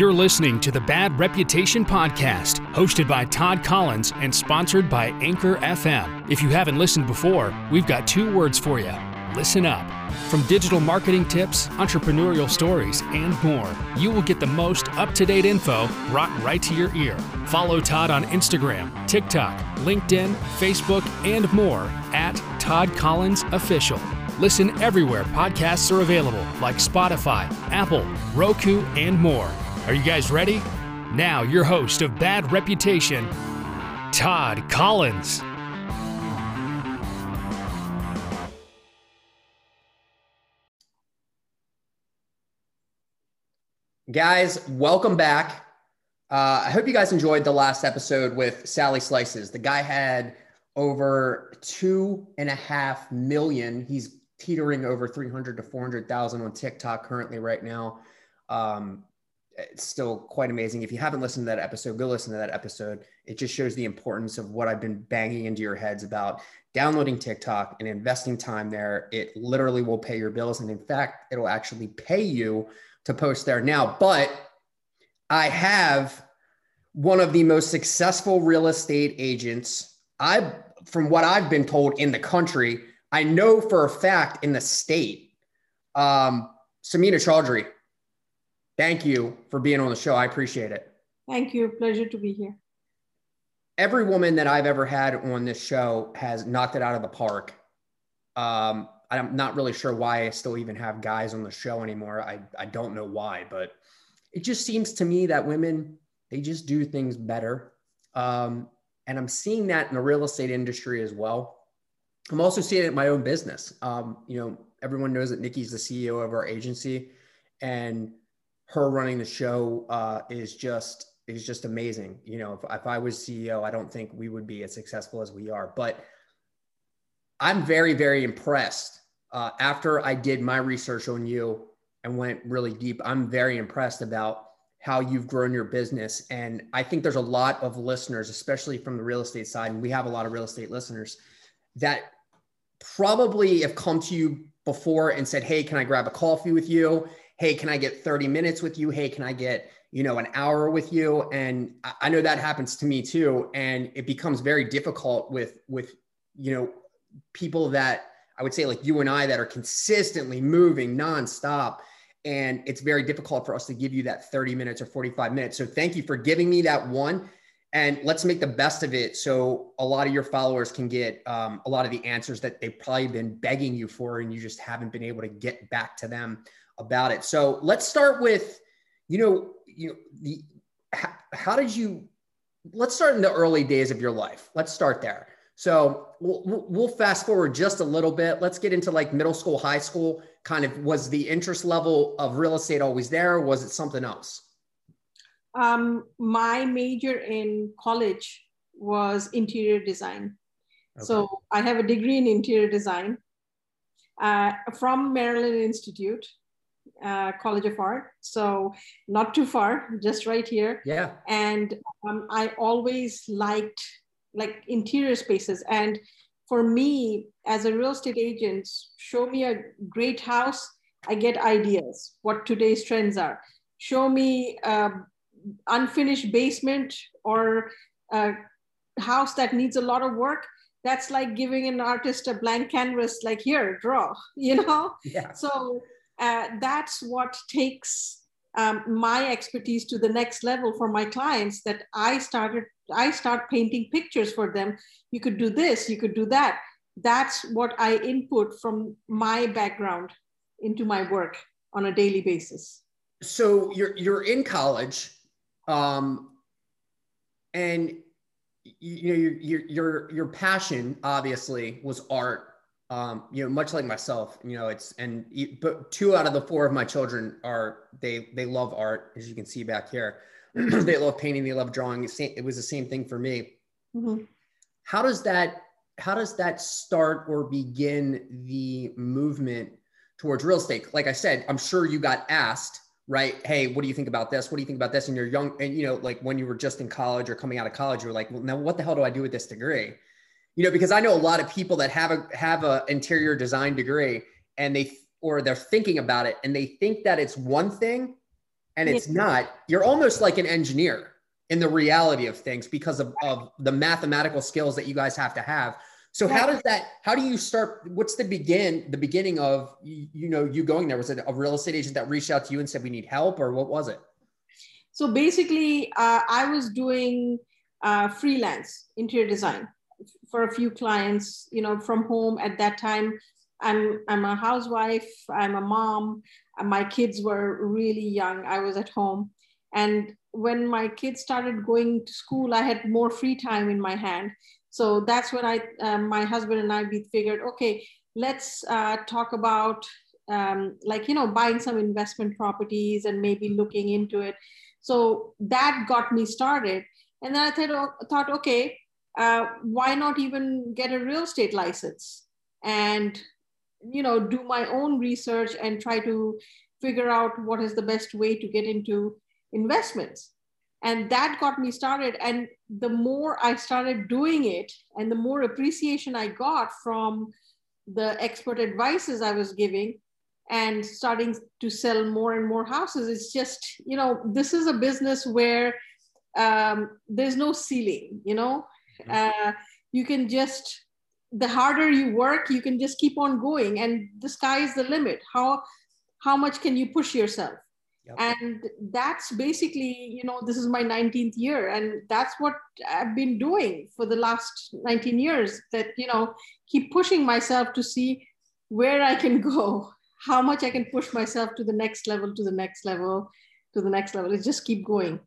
You're listening to the Bad Reputation Podcast, hosted by Todd Collins and sponsored by Anchor FM. If you haven't listened before, we've got two words for you listen up. From digital marketing tips, entrepreneurial stories, and more, you will get the most up to date info brought right to your ear. Follow Todd on Instagram, TikTok, LinkedIn, Facebook, and more at Todd Collins Official. Listen everywhere podcasts are available, like Spotify, Apple, Roku, and more. Are you guys ready? Now, your host of Bad Reputation, Todd Collins. Guys, welcome back. Uh, I hope you guys enjoyed the last episode with Sally Slices. The guy had over two and a half million. He's teetering over 300 to 400,000 on TikTok currently right now. Um, it's still quite amazing. If you haven't listened to that episode, go listen to that episode. It just shows the importance of what I've been banging into your heads about downloading TikTok and investing time there. It literally will pay your bills. And in fact, it'll actually pay you to post there now. But I have one of the most successful real estate agents. I, from what I've been told in the country, I know for a fact in the state. Um, Samina Chowdhury, thank you for being on the show. I appreciate it. Thank you. Pleasure to be here. Every woman that I've ever had on this show has knocked it out of the park. Um, I'm not really sure why I still even have guys on the show anymore. I, I don't know why, but it just seems to me that women, they just do things better. Um, and I'm seeing that in the real estate industry as well. I'm also seeing it in my own business. Um, you know, everyone knows that Nikki's the CEO of our agency and her running the show uh, is just is just amazing. You know, if, if I was CEO, I don't think we would be as successful as we are. But I'm very, very impressed uh, after I did my research on you and went really deep, I'm very impressed about how you've grown your business. And I think there's a lot of listeners, especially from the real estate side, and we have a lot of real estate listeners that probably have come to you before and said, Hey, can I grab a coffee with you? Hey, can I get 30 minutes with you? Hey, can I get, you know, an hour with you? And I know that happens to me too. And it becomes very difficult with, with, you know, people that I would say like you and I that are consistently moving nonstop. And it's very difficult for us to give you that 30 minutes or 45 minutes. So thank you for giving me that one. And let's make the best of it so a lot of your followers can get um, a lot of the answers that they've probably been begging you for, and you just haven't been able to get back to them about it. So let's start with, you know, you the how, how did you? Let's start in the early days of your life. Let's start there. So we'll, we'll fast forward just a little bit. Let's get into like middle school, high school. Kind of was the interest level of real estate always there? Or was it something else? Um, my major in college was interior design. Okay. So I have a degree in interior design uh, from Maryland Institute, uh, College of Art. So not too far, just right here. Yeah. And um, I always liked like interior spaces. And for me, as a real estate agent, show me a great house, I get ideas what today's trends are. Show me a unfinished basement or a house that needs a lot of work. That's like giving an artist a blank canvas, like here, draw, you know? Yeah. So uh, that's what takes um, my expertise to the next level for my clients that I started, I start painting pictures for them. You could do this, you could do that. That's what I input from my background into my work on a daily basis. So you're you're in college, um, and you know your your your your passion obviously was art um, you know, much like myself, you know, it's and but two out of the four of my children are they they love art, as you can see back here. they love painting, they love drawing. It was the same thing for me. Mm-hmm. How does that how does that start or begin the movement towards real estate? Like I said, I'm sure you got asked, right? Hey, what do you think about this? What do you think about this? And you're young, and you know, like when you were just in college or coming out of college, you were like, well, now what the hell do I do with this degree? You know, because I know a lot of people that have a have a interior design degree and they or they're thinking about it and they think that it's one thing and it's yeah. not, you're almost like an engineer in the reality of things because of, of the mathematical skills that you guys have to have. So how does that, how do you start, what's the begin, the beginning of, you, you know, you going there? Was it a real estate agent that reached out to you and said, we need help or what was it? So basically uh, I was doing uh, freelance interior design for a few clients, you know, from home at that time. I'm, I'm a housewife, I'm a mom, my kids were really young. I was at home. And when my kids started going to school, I had more free time in my hand. So that's when I, um, my husband and I, we figured, okay, let's uh, talk about um, like, you know, buying some investment properties and maybe looking into it. So that got me started. And then I thought, thought okay, uh, why not even get a real estate license? And, you know, do my own research and try to figure out what is the best way to get into investments. And that got me started. And the more i started doing it and the more appreciation i got from the expert advices i was giving and starting to sell more and more houses it's just you know this is a business where um, there's no ceiling you know. Uh, you can just the harder you work you can just keep on going and the sky is the limit. How how much can you push yourself? Yep. and that's basically you know this is my 19th year and that's what i've been doing for the last 19 years that you know keep pushing myself to see where i can go how much i can push myself to the next level to the next level to the next level. It's just keep going.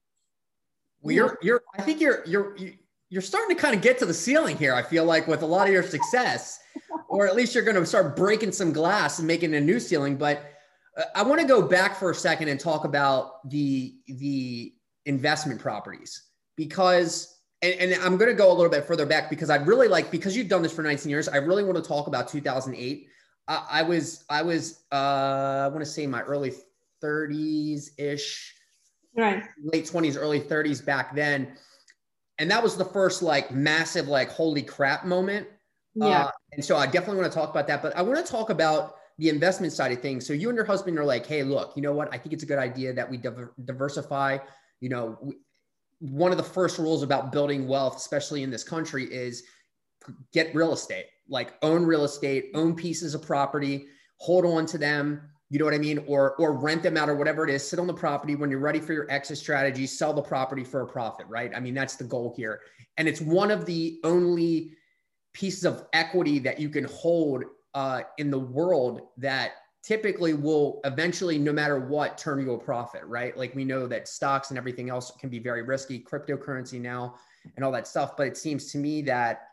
Well you're you're i think you're you're you're starting to kind of get to the ceiling here i feel like with a lot of your success or at least you're going to start breaking some glass and making a new ceiling but I want to go back for a second and talk about the the investment properties because and, and I'm going to go a little bit further back because I'd really like because you've done this for 19 years. I really want to talk about 2008. I, I was I was uh, I want to say my early 30s ish, right? Late 20s, early 30s back then, and that was the first like massive like holy crap moment. Yeah. Uh, and so I definitely want to talk about that, but I want to talk about the investment side of things. So you and your husband are like, hey, look, you know what? I think it's a good idea that we diver- diversify. You know, we, one of the first rules about building wealth, especially in this country, is get real estate, like own real estate, own pieces of property, hold on to them. You know what I mean? Or or rent them out or whatever it is. Sit on the property when you're ready for your exit strategy. Sell the property for a profit, right? I mean, that's the goal here. And it's one of the only pieces of equity that you can hold uh, in the world that typically will eventually, no matter what, turn you a profit, right? Like we know that stocks and everything else can be very risky, cryptocurrency now and all that stuff. But it seems to me that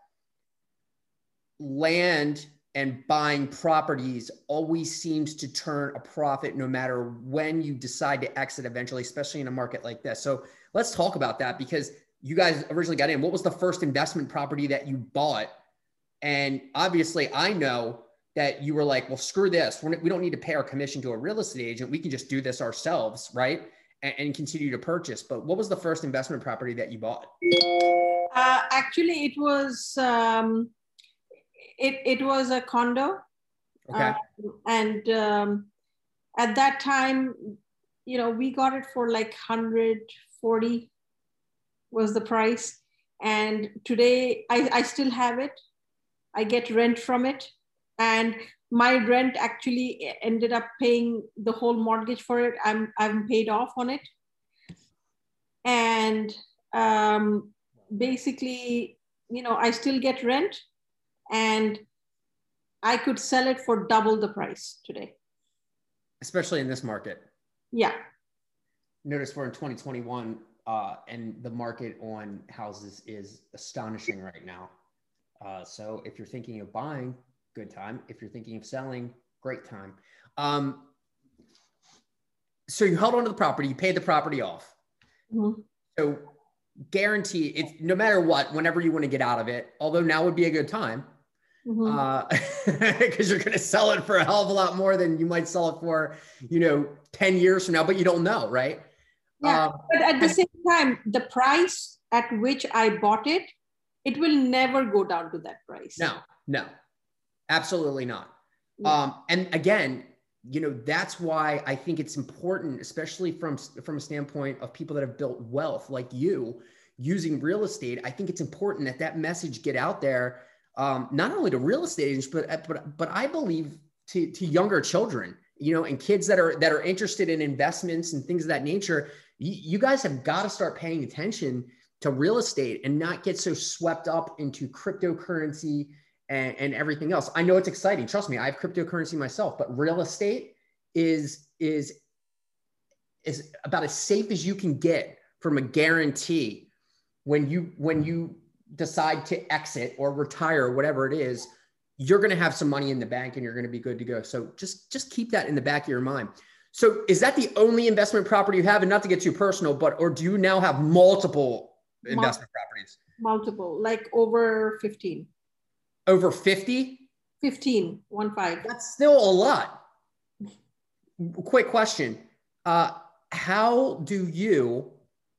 land and buying properties always seems to turn a profit no matter when you decide to exit eventually, especially in a market like this. So let's talk about that because you guys originally got in. What was the first investment property that you bought? And obviously, I know that you were like, well, screw this. We're, we don't need to pay our commission to a real estate agent. We can just do this ourselves, right? And, and continue to purchase. But what was the first investment property that you bought? Uh, actually, it was um, it it was a condo. Okay. Uh, and um, at that time, you know, we got it for like 140 was the price. And today I, I still have it. I get rent from it and my rent actually ended up paying the whole mortgage for it. I'm I'm paid off on it, and um, basically, you know, I still get rent, and I could sell it for double the price today. Especially in this market. Yeah. Notice we're in 2021, uh, and the market on houses is astonishing right now. Uh, so if you're thinking of buying, good time. If you're thinking of selling, great time. Um, so you held on to the property, you paid the property off. Mm-hmm. So guarantee it's no matter what, whenever you want to get out of it, although now would be a good time because mm-hmm. uh, you're going to sell it for a hell of a lot more than you might sell it for, you know, 10 years from now, but you don't know, right? Yeah. Um, but at the same time, the price at which I bought it, it will never go down to that price. No, no. Absolutely not. Um, and again, you know that's why i think it's important especially from from a standpoint of people that have built wealth like you using real estate i think it's important that that message get out there um, not only to real estate agents but but but i believe to to younger children you know and kids that are that are interested in investments and things of that nature you, you guys have got to start paying attention to real estate and not get so swept up into cryptocurrency and, and everything else. I know it's exciting. Trust me, I have cryptocurrency myself, but real estate is is is about as safe as you can get from a guarantee when you when you decide to exit or retire or whatever it is you're going to have some money in the bank and you're going to be good to go so just just keep that in the back of your mind so is that the only investment property you have and not to get too personal but or do you now have multiple investment properties multiple like over 15 over 50? 15, one five. That's still a lot. Quick question. Uh, how do you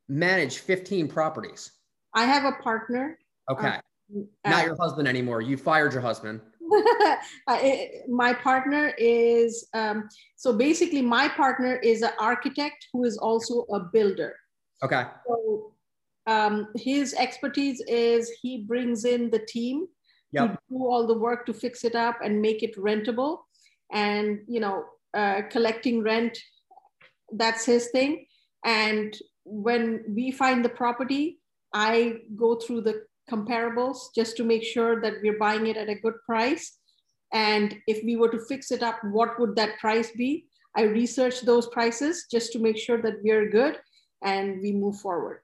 manage 15 properties? I have a partner. Okay. Uh, Not your husband anymore. You fired your husband. my partner is um, so basically my partner is an architect who is also a builder okay so um, his expertise is he brings in the team yep. to do all the work to fix it up and make it rentable and you know uh, collecting rent that's his thing and when we find the property i go through the comparables just to make sure that we're buying it at a good price and if we were to fix it up what would that price be i research those prices just to make sure that we're good and we move forward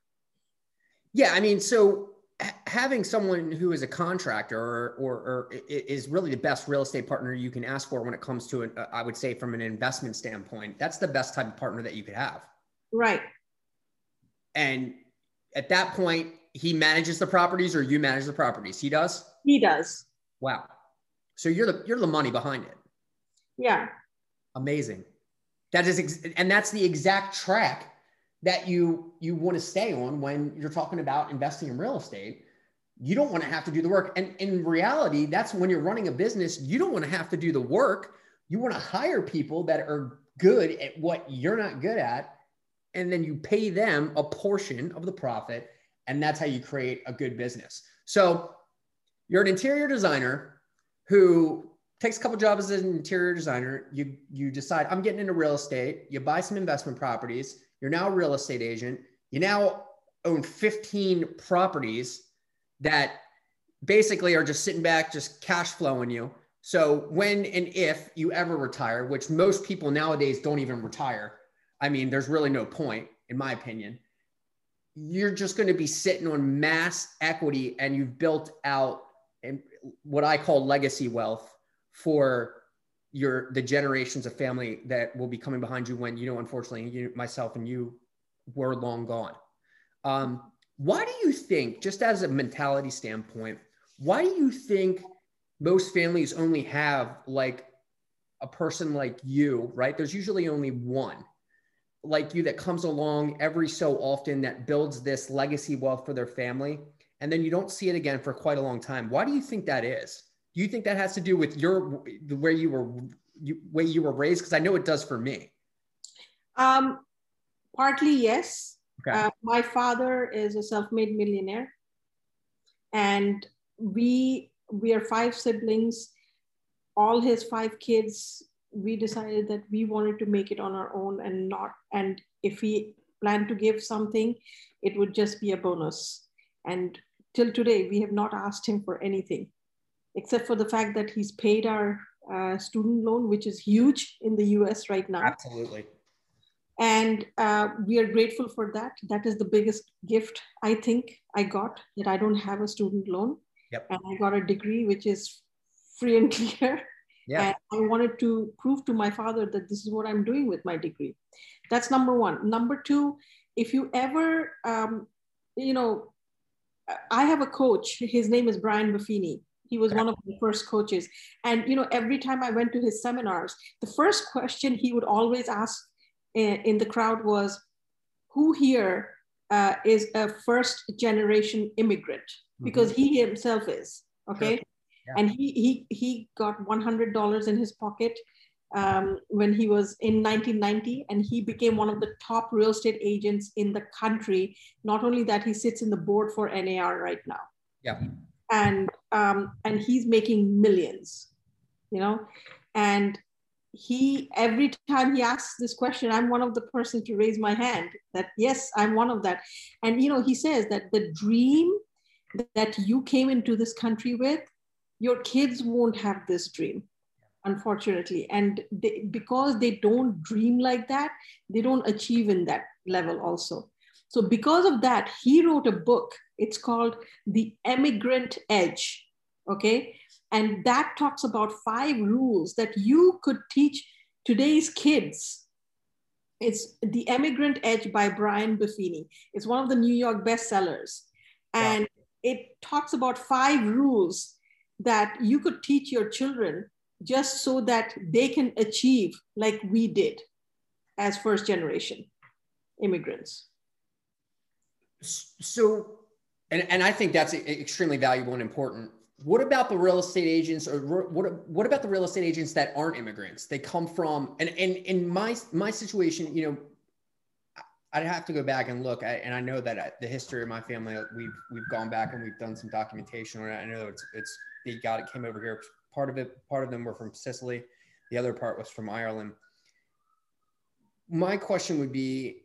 yeah i mean so having someone who is a contractor or, or, or, is really the best real estate partner you can ask for when it comes to it, uh, I would say from an investment standpoint, that's the best type of partner that you could have. Right. And at that point, he manages the properties or you manage the properties. He does. He does. Wow. So you're the you're the money behind it. Yeah. Amazing. That is, ex- and that's the exact track that you you want to stay on when you're talking about investing in real estate you don't want to have to do the work and in reality that's when you're running a business you don't want to have to do the work you want to hire people that are good at what you're not good at and then you pay them a portion of the profit and that's how you create a good business so you're an interior designer who takes a couple jobs as an interior designer you you decide i'm getting into real estate you buy some investment properties you're now a real estate agent. You now own 15 properties that basically are just sitting back, just cash flowing you. So when and if you ever retire, which most people nowadays don't even retire, I mean, there's really no point, in my opinion. You're just going to be sitting on mass equity and you've built out and what I call legacy wealth for your the generations of family that will be coming behind you when you know unfortunately you myself and you were long gone. Um, why do you think just as a mentality standpoint why do you think most families only have like a person like you right? There's usually only one like you that comes along every so often that builds this legacy wealth for their family and then you don't see it again for quite a long time why do you think that is do you think that has to do with your the way you were you, way you were raised? Because I know it does for me. Um, partly yes. Okay. Uh, my father is a self-made millionaire, and we we are five siblings. All his five kids. We decided that we wanted to make it on our own and not. And if we plan to give something, it would just be a bonus. And till today, we have not asked him for anything except for the fact that he's paid our uh, student loan, which is huge in the US right now. Absolutely. And uh, we are grateful for that. That is the biggest gift I think I got that I don't have a student loan. Yep. And I got a degree which is free and clear. Yeah. And I wanted to prove to my father that this is what I'm doing with my degree. That's number one. Number two, if you ever, um, you know, I have a coach. His name is Brian Buffini he was one of the first coaches. And, you know, every time I went to his seminars, the first question he would always ask in, in the crowd was, who here uh, is a first generation immigrant? Because mm-hmm. he himself is, okay? Yeah. And he, he, he got $100 in his pocket um, when he was in 1990, and he became one of the top real estate agents in the country. Not only that, he sits in the board for NAR right now. Yeah. And um, and he's making millions, you know, and he every time he asks this question i'm one of the person to raise my hand that yes i'm one of that and you know he says that the dream that you came into this country with your kids won't have this dream unfortunately. And they, because they don't dream like that they don't achieve in that level also. So because of that he wrote a book. It's called the emigrant edge okay? And that talks about five rules that you could teach today's kids. It's the emigrant edge by brian buffini. It's one of the new york bestsellers. And wow. it talks about five rules that you could teach your children just so that they can achieve like we did as first generation immigrants. So, and, and I think that's extremely valuable and important. What about the real estate agents or what, what about the real estate agents that aren't immigrants? They come from, and, and in my, my situation, you know, I'd have to go back and look. I, and I know that uh, the history of my family, uh, we've, we've gone back and we've done some documentation on it. I know it's, it's, they got it, came over here Part of it, part of them were from Sicily. The other part was from Ireland. My question would be,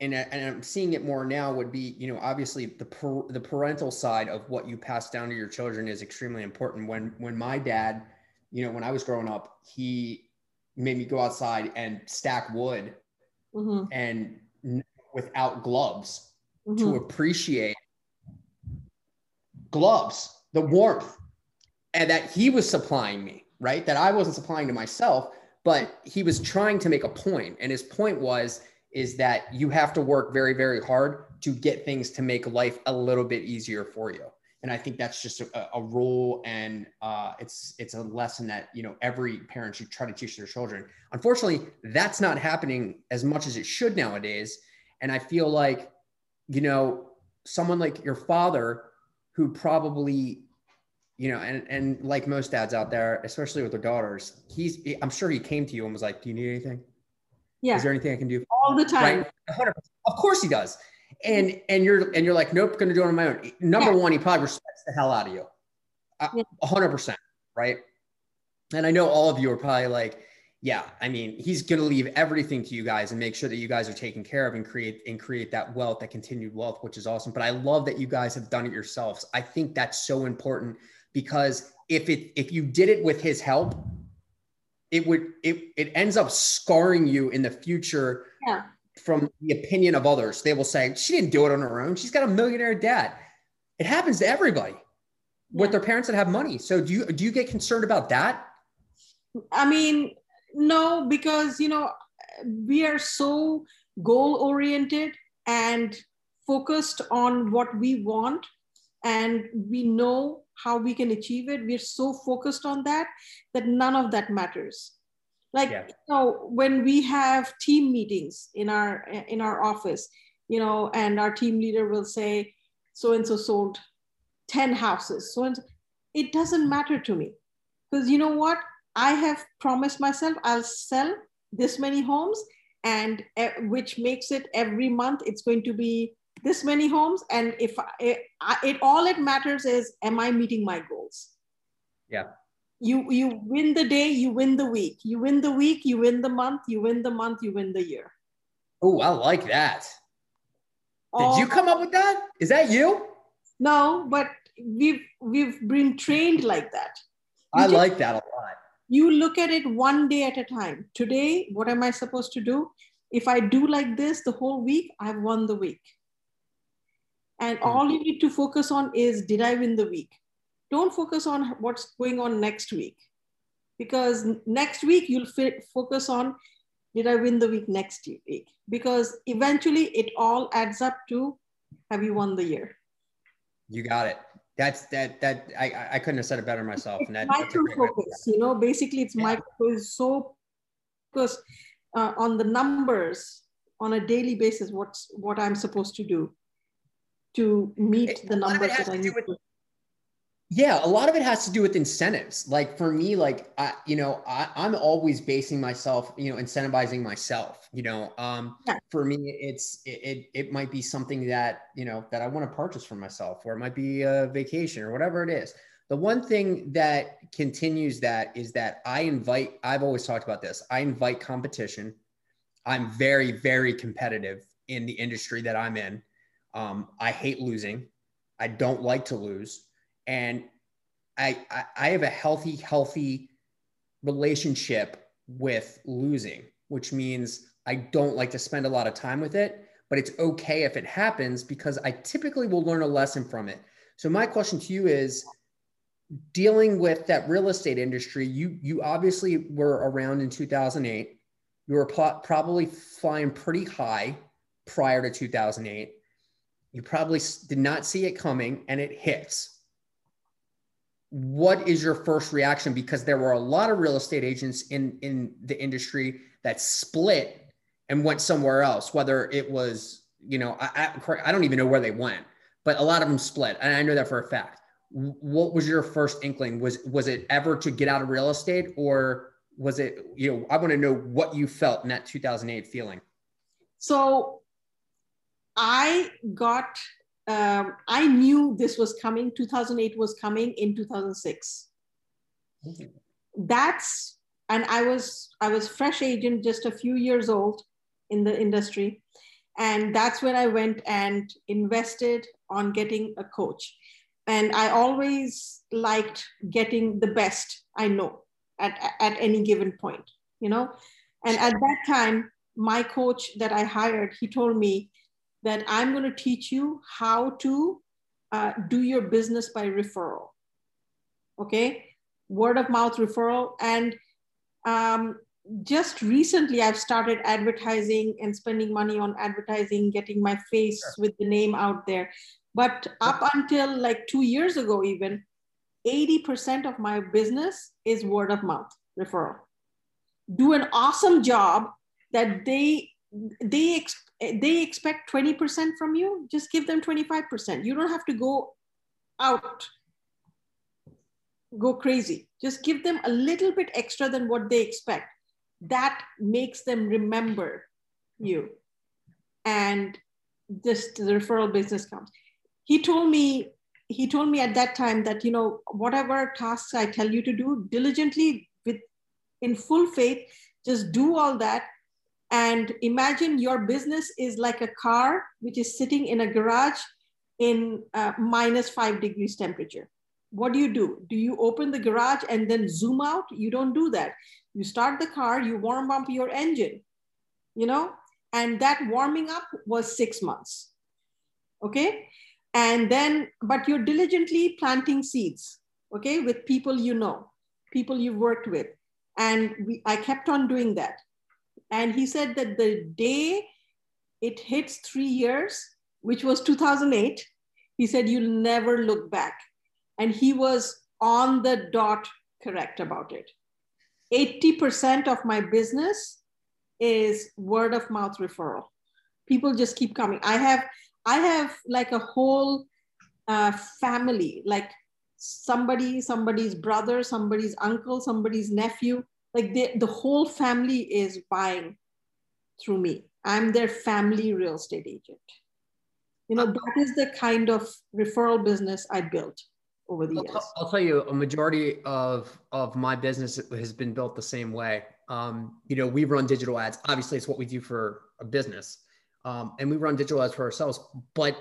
and, and I'm seeing it more now, would be, you know, obviously the per, the parental side of what you pass down to your children is extremely important. When when my dad, you know, when I was growing up, he made me go outside and stack wood, mm-hmm. and without gloves mm-hmm. to appreciate gloves, the warmth, and that he was supplying me, right? That I wasn't supplying to myself, but he was trying to make a point. And his point was, is that you have to work very, very hard to get things to make life a little bit easier for you. And I think that's just a, a rule, and uh, it's it's a lesson that you know every parent should try to teach their children. Unfortunately, that's not happening as much as it should nowadays. And I feel like, you know, someone like your father, who probably you know, and and like most dads out there, especially with their daughters, he's I'm sure he came to you and was like, "Do you need anything? Yeah. Is there anything I can do?" All the time. Right? Of course he does. And and you're and you're like, "Nope, gonna do it on my own." Number yeah. one, he probably respects the hell out of you, uh, hundred percent, right? And I know all of you are probably like, yeah, I mean, he's going to leave everything to you guys and make sure that you guys are taken care of and create and create that wealth, that continued wealth, which is awesome. But I love that you guys have done it yourselves. I think that's so important because if it if you did it with his help, it would it it ends up scarring you in the future yeah. from the opinion of others. They will say she didn't do it on her own. She's got a millionaire dad. It happens to everybody yeah. with their parents that have money. So do you do you get concerned about that? I mean, no, because you know we are so goal oriented and focused on what we want and we know how we can achieve it we're so focused on that that none of that matters. Like yeah. you know when we have team meetings in our in our office you know and our team leader will say so and so sold 10 houses so and so it doesn't matter to me. Because you know what? I have promised myself i'll sell this many homes and uh, which makes it every month it's going to be this many homes and if it, it all it matters is am i meeting my goals? Yeah. You you win the day you win the week. You win the week you win the month you win the month you win the year. Oh i like that. Did you come up with that? Is that you? No but we've we've been trained like that. You i just, like that a lot. You look at it one day at a time. Today what am i supposed to do? If i do like this the whole week i've won the week and hmm. all you need to focus on is did I win the week? Don't focus on what's going on next week because next week you'll fit, focus on did I win the week next week? Because eventually it all adds up to have you won the year? You got it. That's that that I I couldn't have said it better myself. And that, micro focus, you know, basically it's yeah. micro is so focused uh, on the numbers on a daily basis. What's what I'm supposed to do to meet the numbers that I need. With, Yeah, a lot of it has to do with incentives. Like for me, like I, you know, I, I'm always basing myself, you know, incentivizing myself. You know, um, yeah. for me, it's it, it, it might be something that you know that I want to purchase for myself, or it might be a vacation or whatever it is. The one thing that continues that is that I invite. I've always talked about this. I invite competition. I'm very very competitive in the industry that I'm in. Um, I hate losing. I don't like to lose and I, I, I have a healthy, healthy relationship with losing, which means I don't like to spend a lot of time with it, but it's okay if it happens because I typically will learn a lesson from it. So my question to you is dealing with that real estate industry, you you obviously were around in 2008. You were probably flying pretty high prior to 2008. You probably did not see it coming and it hits. What is your first reaction? Because there were a lot of real estate agents in in the industry that split and went somewhere else whether it was you know I, I, I don't even know where they went but a lot of them split and i know that for a fact. What was your first inkling? Was was it ever to get out of real estate or was it you know i want to know what you felt in that 2008 feeling. So i got um, I knew this was coming. 2008 was coming in 2006. Mm-hmm. That's and I was I was fresh agent, just a few years old in the industry, and that's when I went and invested on getting a coach. And I always liked getting the best I know at, at any given point, you know. And at that time, my coach that I hired, he told me, that I'm going to teach you how to uh, do your business by referral. Okay, word of mouth referral. And um, just recently, I've started advertising and spending money on advertising, getting my face sure. with the name out there. But up until like two years ago, even 80% of my business is word of mouth referral. Do an awesome job that they they ex- they expect 20% from you just give them 25% you don't have to go out go crazy. Just give them a little bit extra than what they expect. That makes them remember you. And this the referral business comes. He told me he told me at that time that you know whatever tasks i tell you to do diligently with in full faith just do all that and imagine your business is like a car which is sitting in a garage in uh, minus five degrees temperature. What do you do? Do you open the garage and then zoom out? You don't do that. You start the car, you warm up your engine, you know, and that warming up was six months. Okay. And then, but you're diligently planting seeds, okay, with people you know, people you've worked with. And we, I kept on doing that. And he said that the day it hits three years, which was 2008, he said, You'll never look back. And he was on the dot correct about it. 80% of my business is word of mouth referral. People just keep coming. I have, I have like a whole uh, family, like somebody, somebody's brother, somebody's uncle, somebody's nephew like they, the whole family is buying through me. I'm their family real estate agent. You know that is the kind of referral business i built over the years. i'll tell you a majority of of my business has been built the same way. Um, you know we run digital ads. Obviously it's what we do for a business. Um, and we run digital ads for ourselves but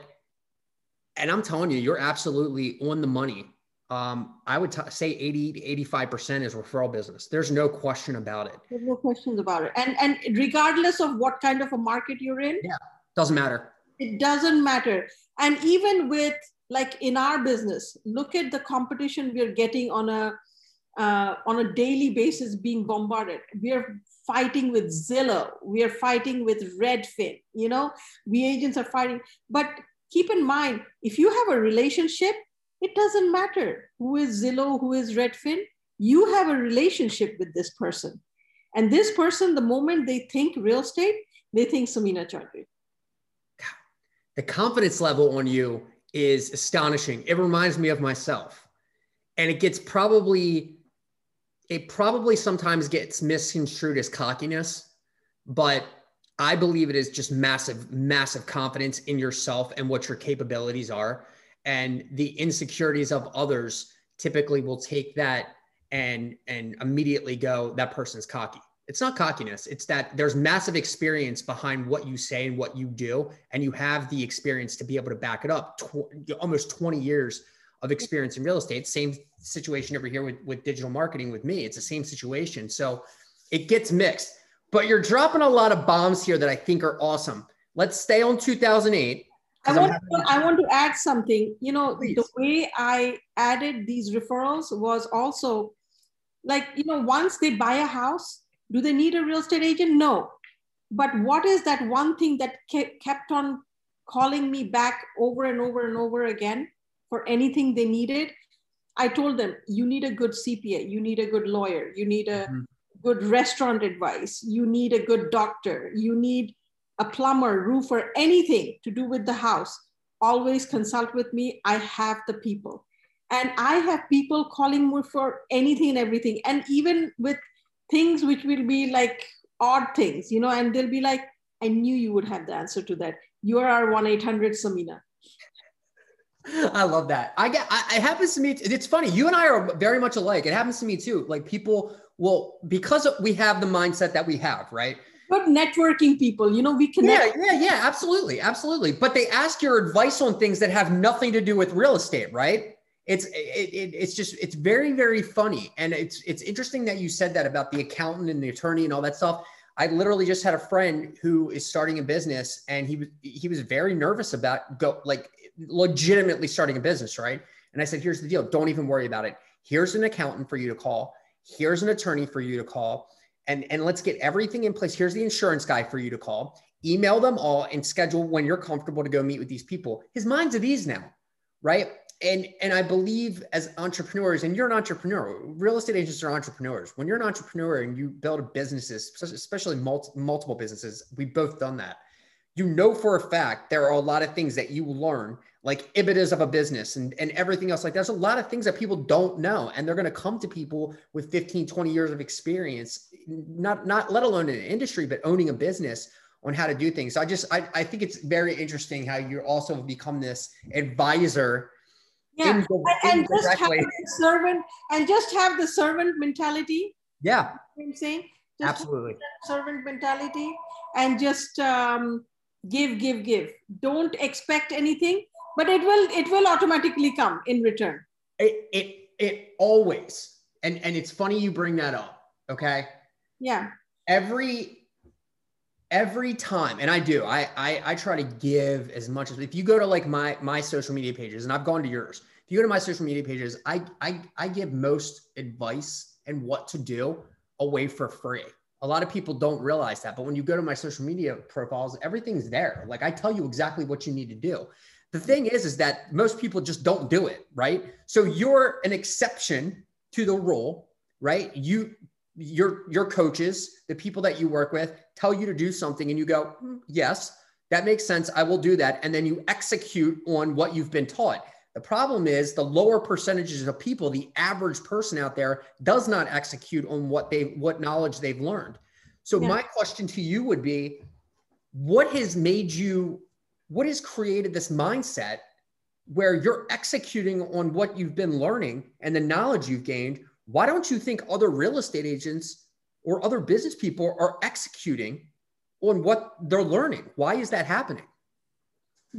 and i'm telling you you're absolutely on the money um, I would t- say 80 to 85% is referral business. There's no question about it. There's no questions about it. And, and regardless of what kind of a market you're in, yeah, doesn't matter. It doesn't matter. And even with like in our business, look at the competition we're getting on a, uh, on a daily basis being bombarded. We're fighting with Zillow. We are fighting with Redfin. You know, we agents are fighting. But keep in mind, if you have a relationship it doesn't matter who is Zillow, who is Redfin. You have a relationship with this person. And this person, the moment they think real estate, they think Samina Chowdhury. The confidence level on you is astonishing. It reminds me of myself. and it gets probably it probably sometimes gets misconstrued as cockiness, but I believe it is just massive, massive confidence in yourself and what your capabilities are. And the insecurities of others typically will take that and and immediately go, that person's cocky. It's not cockiness. It's that there's massive experience behind what you say and what you do, and you have the experience to be able to back it up. Tw- almost 20 years of experience in real estate. Same situation over here with, with digital marketing with me. It's the same situation. So it gets mixed, but you're dropping a lot of bombs here that I think are awesome. Let's stay on 2008. I want, to, I want to add something. You know, Please. the way I added these referrals was also like, you know, once they buy a house, do they need a real estate agent? No. But what is that one thing that kept on calling me back over and over and over again? for anything they needed, I told them, you need a good CPA, you need a good lawyer, you need a mm-hmm. good restaurant advice, you need a good doctor, you need a plumber, roofer, anything to do with the house. Always consult with me. I have the people. And I have people calling me for anything and everything. And even with things which will be like odd things, you know, and they'll be like, I knew you would have the answer to that. You are our 1 800 Samina. I love that. I get. I, it happens to me. It's funny. You and I are very much alike. It happens to me too. Like people will because we have the mindset that we have, right? But networking people, you know, we connect. Yeah, yeah, yeah. Absolutely, absolutely. But they ask your advice on things that have nothing to do with real estate, right? It's it, it, it's just it's very very funny, and it's it's interesting that you said that about the accountant and the attorney and all that stuff. I literally just had a friend who is starting a business, and he was he was very nervous about go like legitimately starting a business, right? And I said, here's the deal. Don't even worry about it. Here's an accountant for you to call. Here's an attorney for you to call. And, and let's get everything in place. Here's the insurance guy for you to call. Email them all and schedule when you're comfortable to go meet with these people. His mind's at ease now, right? And and I believe as entrepreneurs, and you're an entrepreneur, real estate agents are entrepreneurs. When you're an entrepreneur and you build businesses, especially multi, multiple businesses, we've both done that you know for a fact there are a lot of things that you will learn like EBITDAs of a business and, and everything else. Like there's a lot of things that people don't know and they're going to come to people with 15 20 years of experience not not let alone in an industry but owning a business on how to do things. So i just i, I think it's very interesting how you also become this advisor yeah the, and, just have the servant and just have the servant mentality. Yeah. I'm saying? Just absolutely. servant mentality and just um, give give give. Don't expect anything but it will it will automatically come in return it it, it always and and it's funny you bring that up okay yeah every every time and i do I, I i try to give as much as if you go to like my my social media pages and i've gone to yours if you go to my social media pages i i i give most advice and what to do away for free a lot of people don't realize that. But when you go to my social media profiles, everything's there. Like I tell you exactly what you need to do. The thing is, is that most people just don't do it, right? So you're an exception to the rule, right? You your your coaches, the people that you work with, tell you to do something, and you go, mm, yes, that makes sense. I will do that. And then you execute on what you've been taught. The problem is the lower percentages of people, the average person out there does not execute on what they what knowledge they've learned. So yeah. my question to you would be what has made you what has created this mindset where you're executing on what you've been learning and the knowledge you've gained? Why don't you think other real estate agents or other business people are executing on what they're learning? Why is that happening?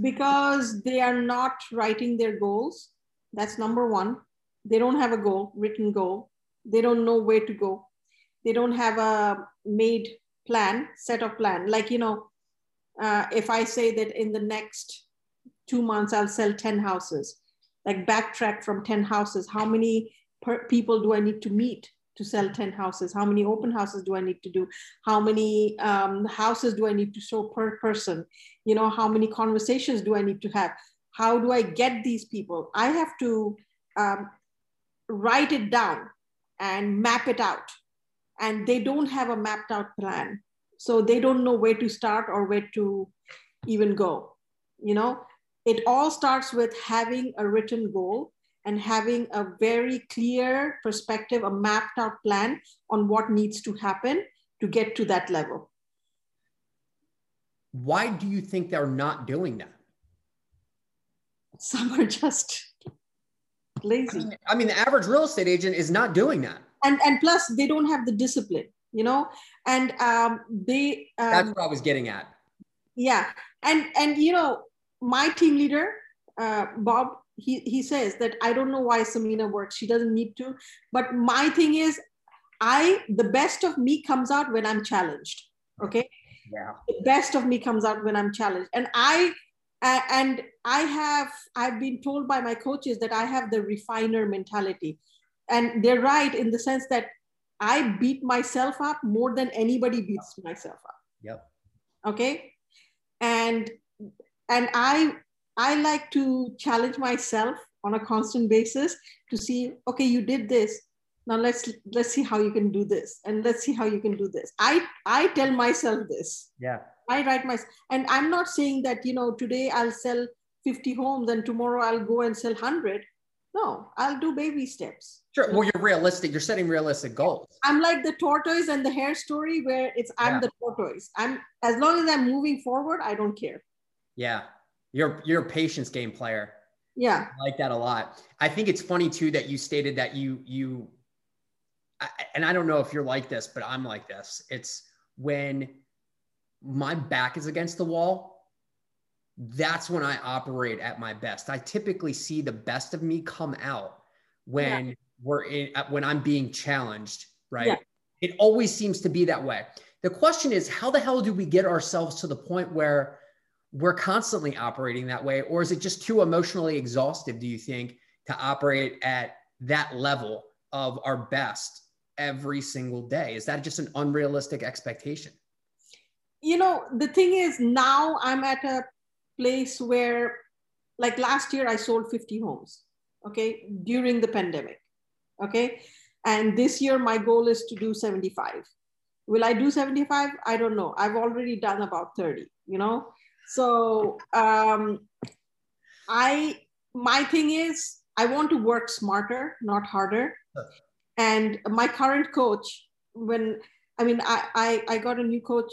because they are not writing their goals. That's number one. They don't have a goal, written goal. They don't know where to go. They don't have a made plan, set of plan. Like, you know, uh, if I say that in the next two months, I'll sell 10 houses, like backtrack from 10 houses, how many people do I need to meet to sell 10 houses? How many open houses do I need to do? How many um, houses do I need to show per person? You know, how many conversations do I need to have? How do I get these people? I have to um, write it down and map it out. And they don't have a mapped out plan. So they don't know where to start or where to even go. You know, it all starts with having a written goal and having a very clear perspective, a mapped out plan on what needs to happen to get to that level. Why do you think they're not doing that? Some are just lazy. I mean, I mean, the average real estate agent is not doing that. And and plus, they don't have the discipline, you know. And um, they. Um, That's what I was getting at. Yeah, and and you know, my team leader, uh, Bob, he he says that I don't know why Samina works. She doesn't need to. But my thing is, I the best of me comes out when I'm challenged. Okay. Yeah. The best of me comes out when I'm challenged, and I uh, and I have I've been told by my coaches that I have the refiner mentality, and they're right in the sense that I beat myself up more than anybody beats myself up. Yep. Okay. And and I I like to challenge myself on a constant basis to see, okay, you did this. Now let's let's see how you can do this, and let's see how you can do this. I I tell myself this. Yeah. I write my and I'm not saying that you know today I'll sell 50 homes and tomorrow I'll go and sell 100. No, I'll do baby steps. Sure. Well, you're realistic. You're setting realistic goals. I'm like the tortoise and the hare story where it's I'm yeah. the tortoise. I'm as long as I'm moving forward, I don't care. Yeah. You're you're a patience game player. Yeah. I like that a lot. I think it's funny too that you stated that you you I, and I don't know if you're like this, but I'm like this. It's when my back is against the wall, that's when I operate at my best. I typically see the best of me come out when yeah. We're in uh, when I'm being challenged, right? Yeah. It always seems to be that way. The question is, how the hell do we get ourselves to the point where we're constantly operating that way or is it just too emotionally exhaustive do you think to operate at that level of our best every single day is that just an unrealistic expectation you know the thing is now i'm at a place where like last year i sold 50 homes okay during the pandemic okay and this year my goal is to do 75 will i do 75 i don't know i've already done about 30 you know so um, I my thing is I want to work smarter, not harder. And my current coach, when I mean I, I I got a new coach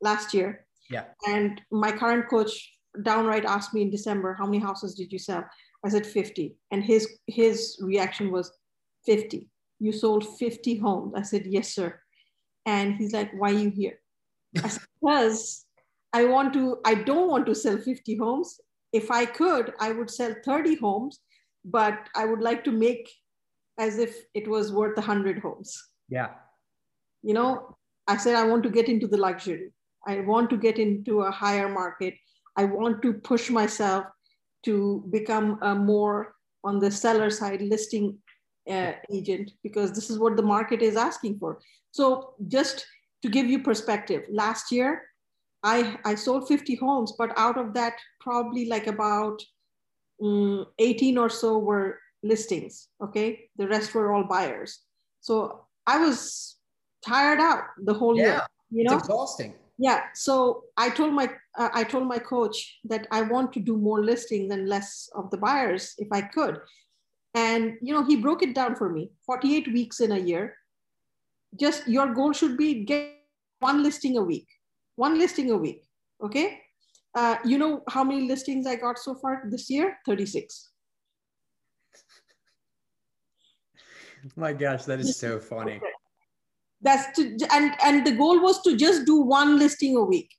last year. Yeah. And my current coach downright asked me in December, how many houses did you sell? I said 50. And his his reaction was 50. You sold 50 homes. I said, yes, sir. And he's like, why are you here? I said, because I want to, I don't want to sell 50 homes. If I could, I would sell 30 homes, but I would like to make as if it was worth 100 homes. Yeah. You know, I said, I want to get into the luxury. I want to get into a higher market. I want to push myself to become a more on the seller side listing uh, agent because this is what the market is asking for. So just to give you perspective, last year I, I sold 50 homes, but out of that, probably like about um, 18 or so were listings. Okay. The rest were all buyers. So I was tired out the whole yeah, year. You know, it's exhausting. Yeah. So I told my uh, I told my coach that I want to do more listings and less of the buyers if I could. And you know, he broke it down for me. 48 weeks in a year. Just your goal should be get one listing a week one listing a week. Okay. Uh, you know how many listings I got so far this year? 36. My gosh, that is so funny. That's to, and and the goal was to just do one listing a week.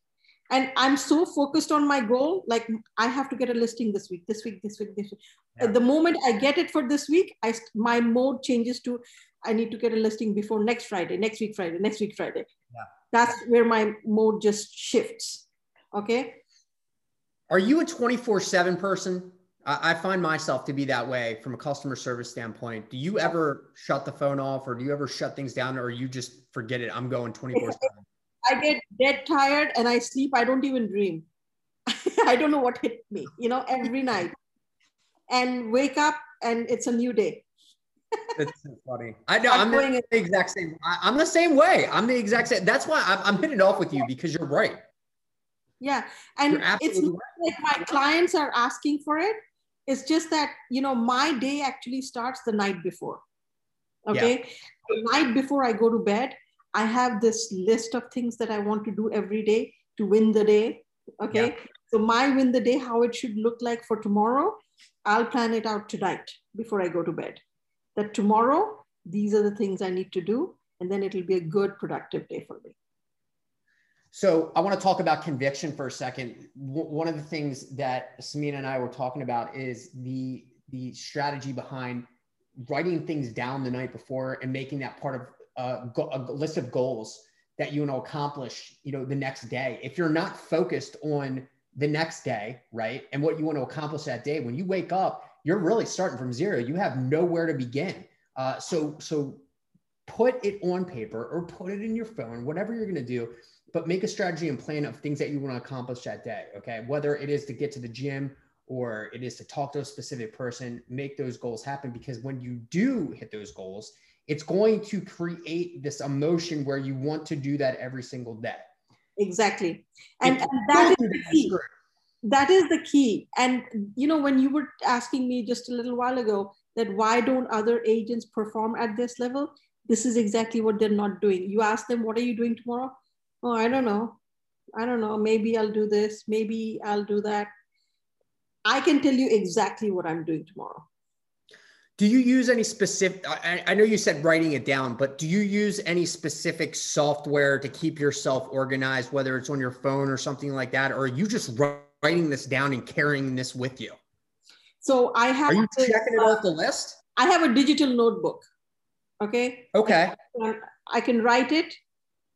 And I'm so focused on my goal, like I have to get a listing this week, this week, this week, this week. Yeah. The moment I get it for this week, I my mode changes to I need to get a listing before next Friday, next week Friday, next week Friday. Yeah that's where my mode just shifts. Okay. Are you a 24 7 person? I, I find myself to be that way from a customer service standpoint. Do you ever shut the phone off or do you ever shut things down or you just forget it? I'm going 24 7. I get dead tired and I sleep. I don't even dream. I don't know what hit me, you know, every night. And wake up and it's a new day. That's so funny. I know. I'm, I'm the, the exact same. I, am the same way. I'm the exact same. That's why I'm, I'm hitting off with you because you're right. Yeah, and it's right. like my clients are asking for it, it's just that you know my day actually starts the night before okay yeah. the night before i go to bed i have this list of things that i want to do every day to win the day okay yeah. so my win the day how it should look like for tomorrow i'll plan it out tonight before i go to bed that tomorrow these are the things i need to do and then it'll be a good productive day for me so I want to talk about conviction for a second. W- one of the things that Samina and I were talking about is the the strategy behind writing things down the night before and making that part of uh, go- a list of goals that you want to accomplish. You know, the next day. If you're not focused on the next day, right, and what you want to accomplish that day, when you wake up, you're really starting from zero. You have nowhere to begin. Uh, so so put it on paper or put it in your phone, whatever you're going to do but make a strategy and plan of things that you want to accomplish that day. Okay. Whether it is to get to the gym or it is to talk to a specific person, make those goals happen because when you do hit those goals, it's going to create this emotion where you want to do that every single day. Exactly. And, and that is the key. That is the key. And, you know, when you were asking me just a little while ago that why don't other agents perform at this level? This is exactly what they're not doing. You ask them, what are you doing tomorrow? oh, I don't know. I don't know. Maybe I'll do this. Maybe I'll do that. I can tell you exactly what I'm doing tomorrow. Do you use any specific? I, I, know you said writing it down, but do you use any specific software to keep yourself organized, whether it's on your phone or something like that, or are you just writing this down and carrying this with you? So I have. Are you checking it off the list? I have a digital notebook. Okay. Okay. I can write it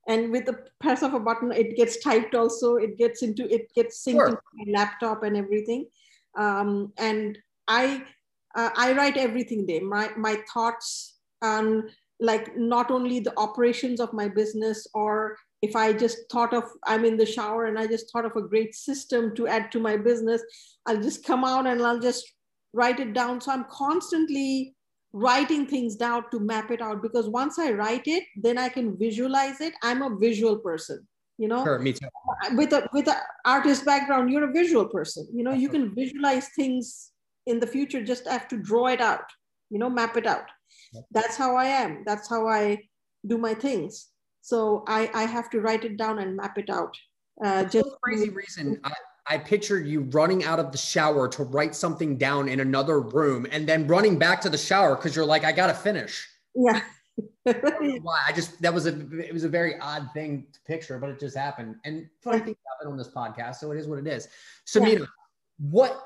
and with the press of a button it gets typed also it gets into it gets synced sure. into my laptop and everything um, and i uh, i write everything there my my thoughts and like not only the operations of my business or if i just thought of i'm in the shower and i just thought of a great system to add to my business i'll just come out and i'll just write it down so i'm constantly writing things down to map it out because once I write it, then I can visualize it. I'm a visual person, you know. Sure, me too. With a with an artist background, you're a visual person. You know, you can visualize things in the future. Just have to draw it out. You know, map it out. That's how I am. That's how I do my things. So I I have to write it down and map it out. Uh, just crazy reason. I, I pictured you running out of the shower to write something down in another room and then running back to the shower because you're like, I gotta finish. Yeah. I why I just that was a it was a very odd thing to picture, but it just happened. And funny things happen on this podcast, so it is what it is. Samina, yeah. what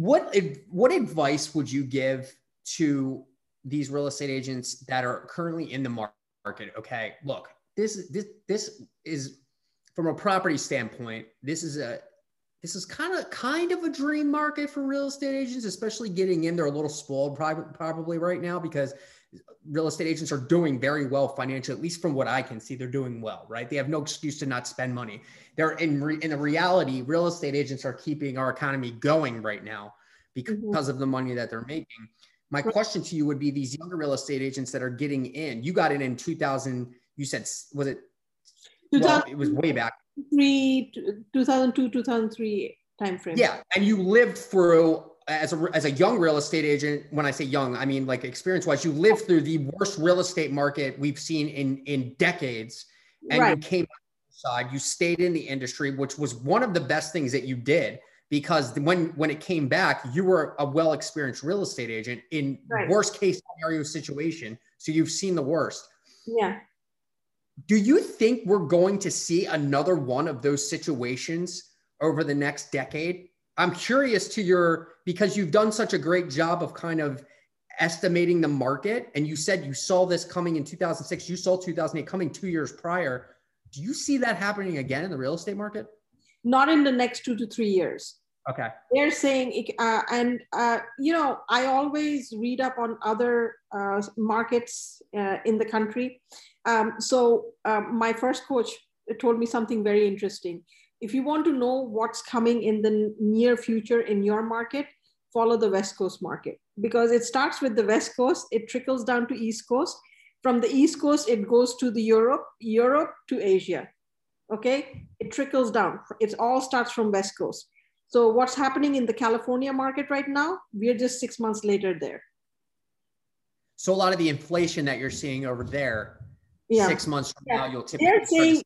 what what advice would you give to these real estate agents that are currently in the market? Okay, look, this this this is from a property standpoint. This is a this is kind of kind of a dream market for real estate agents, especially getting in. They're a little spoiled probably right now because real estate agents are doing very well financially, at least from what I can see. They're doing well, right? They have no excuse to not spend money. They're in re, in the reality, real estate agents are keeping our economy going right now because mm-hmm. of the money that they're making. My question to you would be: These younger real estate agents that are getting in, you got in in 2000. You said was it? Well, it was way back three, 2002, 2003 timeframe. Yeah, and you lived through as a as a young real estate agent. When I say young, I mean like experience wise. You lived through the worst real estate market we've seen in in decades, and right. you came side. You stayed in the industry, which was one of the best things that you did because when when it came back, you were a well experienced real estate agent in right. worst case scenario situation. So you've seen the worst. Yeah do you think we're going to see another one of those situations over the next decade? I'm curious to your because you've done such a great job of kind of estimating the market and you said you saw this coming in 2006 you saw 2008 coming 2 years prior. Do you see that happening again in the real estate market? Not in the next 2 to 3 years. Okay. They're saying uh, and uh, you know i always read up on other uh, markets uh, in the country. Um, so um, my first coach told me something very interesting. If you want to know what's coming in the near future in your market, follow the West Coast market because it starts with the West Coast, it trickles down to East Coast. From the East Coast, it goes to the Europe, Europe to Asia. Okay, it trickles down. It all starts from West Coast. So what's happening in the California market right now? We're just six months later there. So a lot of the inflation that you're seeing over there, Yeah. six months from Yeah. now, you'll typically They're saying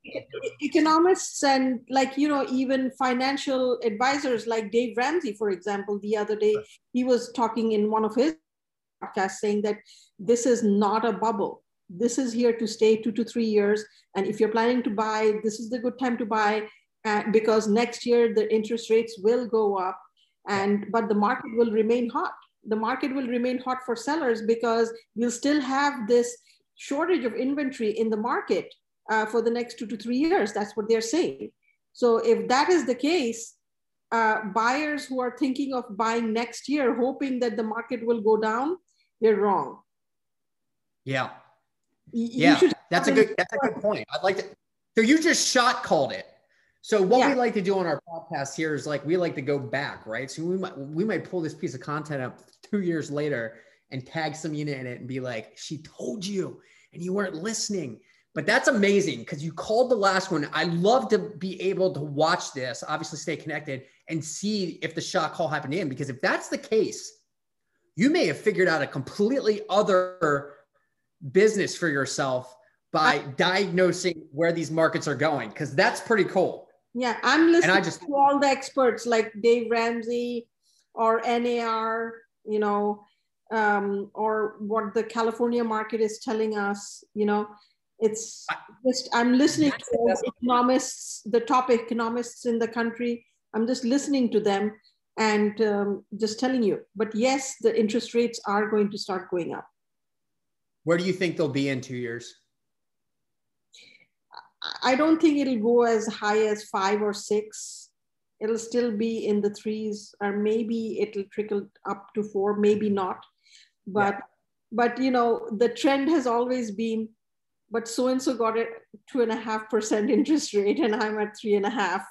economists and like you know even financial advisors like Dave Ramsey, for example, the other day he was talking in one of his podcasts saying that this is not a bubble. This is here to stay two to three years, and if you're planning to buy, this is the good time to buy uh, because next year the interest rates will go up, and but the market will remain hot. The market will remain hot for sellers because we'll still have this shortage of inventory in the market uh, for the next two to three years. That's what they're saying. So if that is the case, uh, buyers who are thinking of buying next year, hoping that the market will go down, they're wrong. Yeah. You Yeah. That's a good that's a good point. I'd like to so you just shot called it. So what Yeah. we like to do on our podcast here is like we like to go back, right? So we might we might pull this piece of content up two years later and tag Samina in it and be like, she told you and you weren't listening. But that's amazing because you called the last one. I love to be able to watch this, obviously stay connected and see if the shot call happened in. Because if that's the case, you may have figured out a completely other business for yourself by diagnosing where these markets are going because that's pretty cool Yeah, I'm listening and I just- to all the experts like Dave Ramsey or NAR, you know, um, or what the California market is telling us. You know, it's just I'm listening to the all best- the economists, the top economists in the country. I'm just listening to them and um, just telling you. But yes, the interest rates are going to start going up. where do you think they'll be in two years I don't think it'll go as high as five or six. It'll still be in the threes, or maybe it'll trickle up to four, maybe not. But but you know, the trend has always been, but so and so got a two and a half percent interest rate, and I'm at three and a half.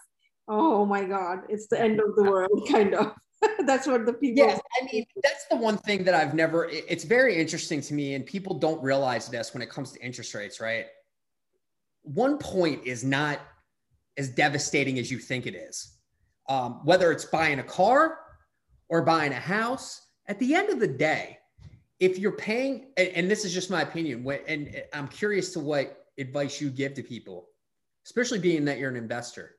Oh my God, it's the end of the world, kind of. That's what the people yeah i mean that's the one thing that i've never it's very interesting to me and people don't realize this when it comes to interest rates right one point is not as devastating as you think it is um, whether it's buying a car or buying a house at the end of the day if you're paying and, and this is just my opinion what- and i'm curious to what advice you give to people especially being that you're an investor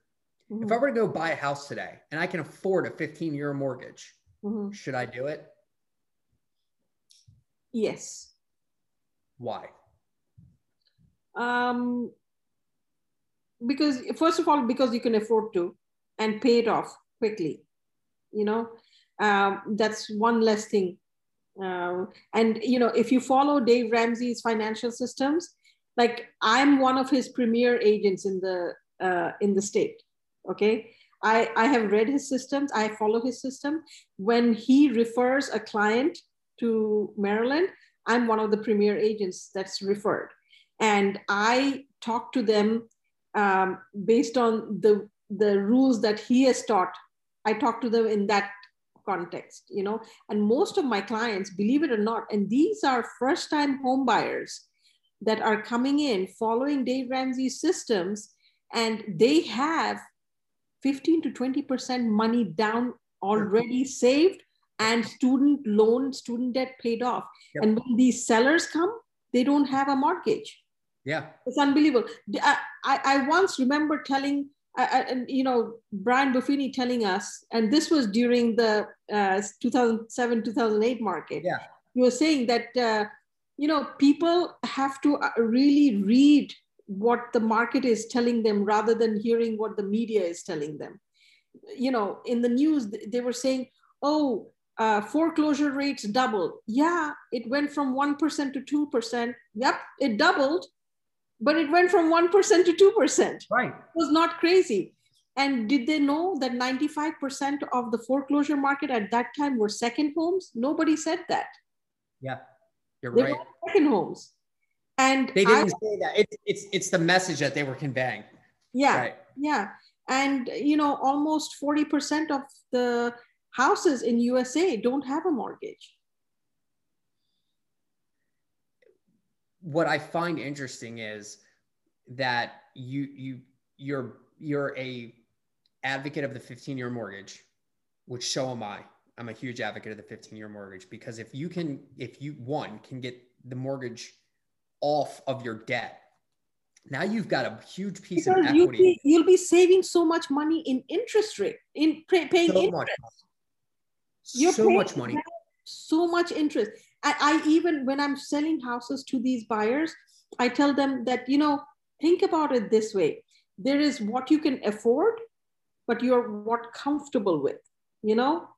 Mhm, if i were to go buy a house today and i can afford a 15 year mortgage mhm. should i do it yes. why Um, because first of all, because you can afford to and pay it off quickly, you know, um, that's one less thing. Um, and you know, if you follow Dave Ramsey's financial systems, like I'm one of his premier agents in the uh, in the state. Okay, I I have read his systems. I follow his system. When he refers a client to Maryland, I'm one of the premier agents that's referred and I talk to them um, based on the the rules that he has taught. I talk to them in that context, you know. And most of my clients, believe it or not, and these are first time home buyers that are coming in following Dave Ramsey's systems, and they have 15 to 20 percent money down already saved and student loan, student debt paid off. Yep. And when these sellers come, they don't have a mortgage. yeah It's unbelievable. I, I, I once remember telling, and you know, Brian Buffini telling us, and this was during the uh, 2007 2008 market. Yeah. He was saying that, uh, you know, people have to uh, really read what the market is telling them rather than hearing what the media is telling them. You know, in the news, they were saying, oh, uh, foreclosure rates doubled. Yeah, it went from 1% to 2%. Yep, it doubled, but it went from 1% to 2%. Right. It was not crazy. And did they know that 95% of the foreclosure market at that time were second homes? Nobody said that. yeah you're They right second homes. And they didn't say that it's it's it's the message that they were conveying yeah, right yeah. And, you know, almost 40% of the houses in USA don't have a mortgage. What i find interesting is that you you you're you're a advocate of the 15 year mortgage which so am I. I'm a huge advocate of the 15 year mortgage because if you can, if you one can get the mortgage off of your debt, now you've got a huge piece because of equity. You'll be, you'll be saving so much money in interest rate, in pay, paying so interest. Much. You're so much money. So much interest. I, I even, when I'm selling houses to these buyers, I tell them that, you know, think about it this way. There is what you can afford, but you're what comfortable with, you know?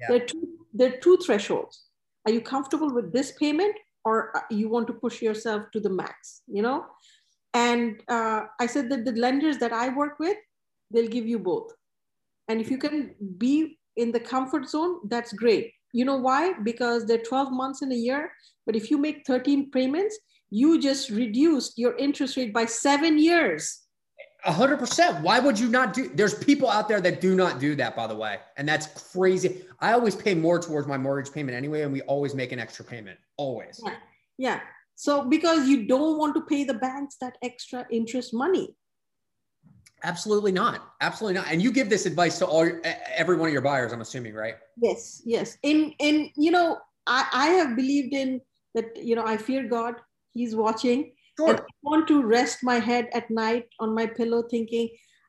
Yeah. There, are two, there are two thresholds. Are you comfortable with this payment or uh, you want to push yourself to the max, you know? And uh, I said that the lenders that I work with, they'll give you both. And if you can be in the comfort zone, that's great. You know why? Because they're 12 months in a year. But if you make 13 payments, you just reduced your interest rate by seven years. A hundred percent. Why would you not do? There's people out there that do not do that, by the way, and that's crazy. I always pay more towards my mortgage payment anyway, and we always make an extra payment. Always. Yeah. yeah. So because you don't want to pay the banks that extra interest money. Absolutely not. Absolutely not. And you give this advice to all every one of your buyers, I'm assuming, right? Yes, yes. And and you know, I, I have believed in that, you know, I fear God. He's watching. Sure. I want to rest my head at night on my pillow thinking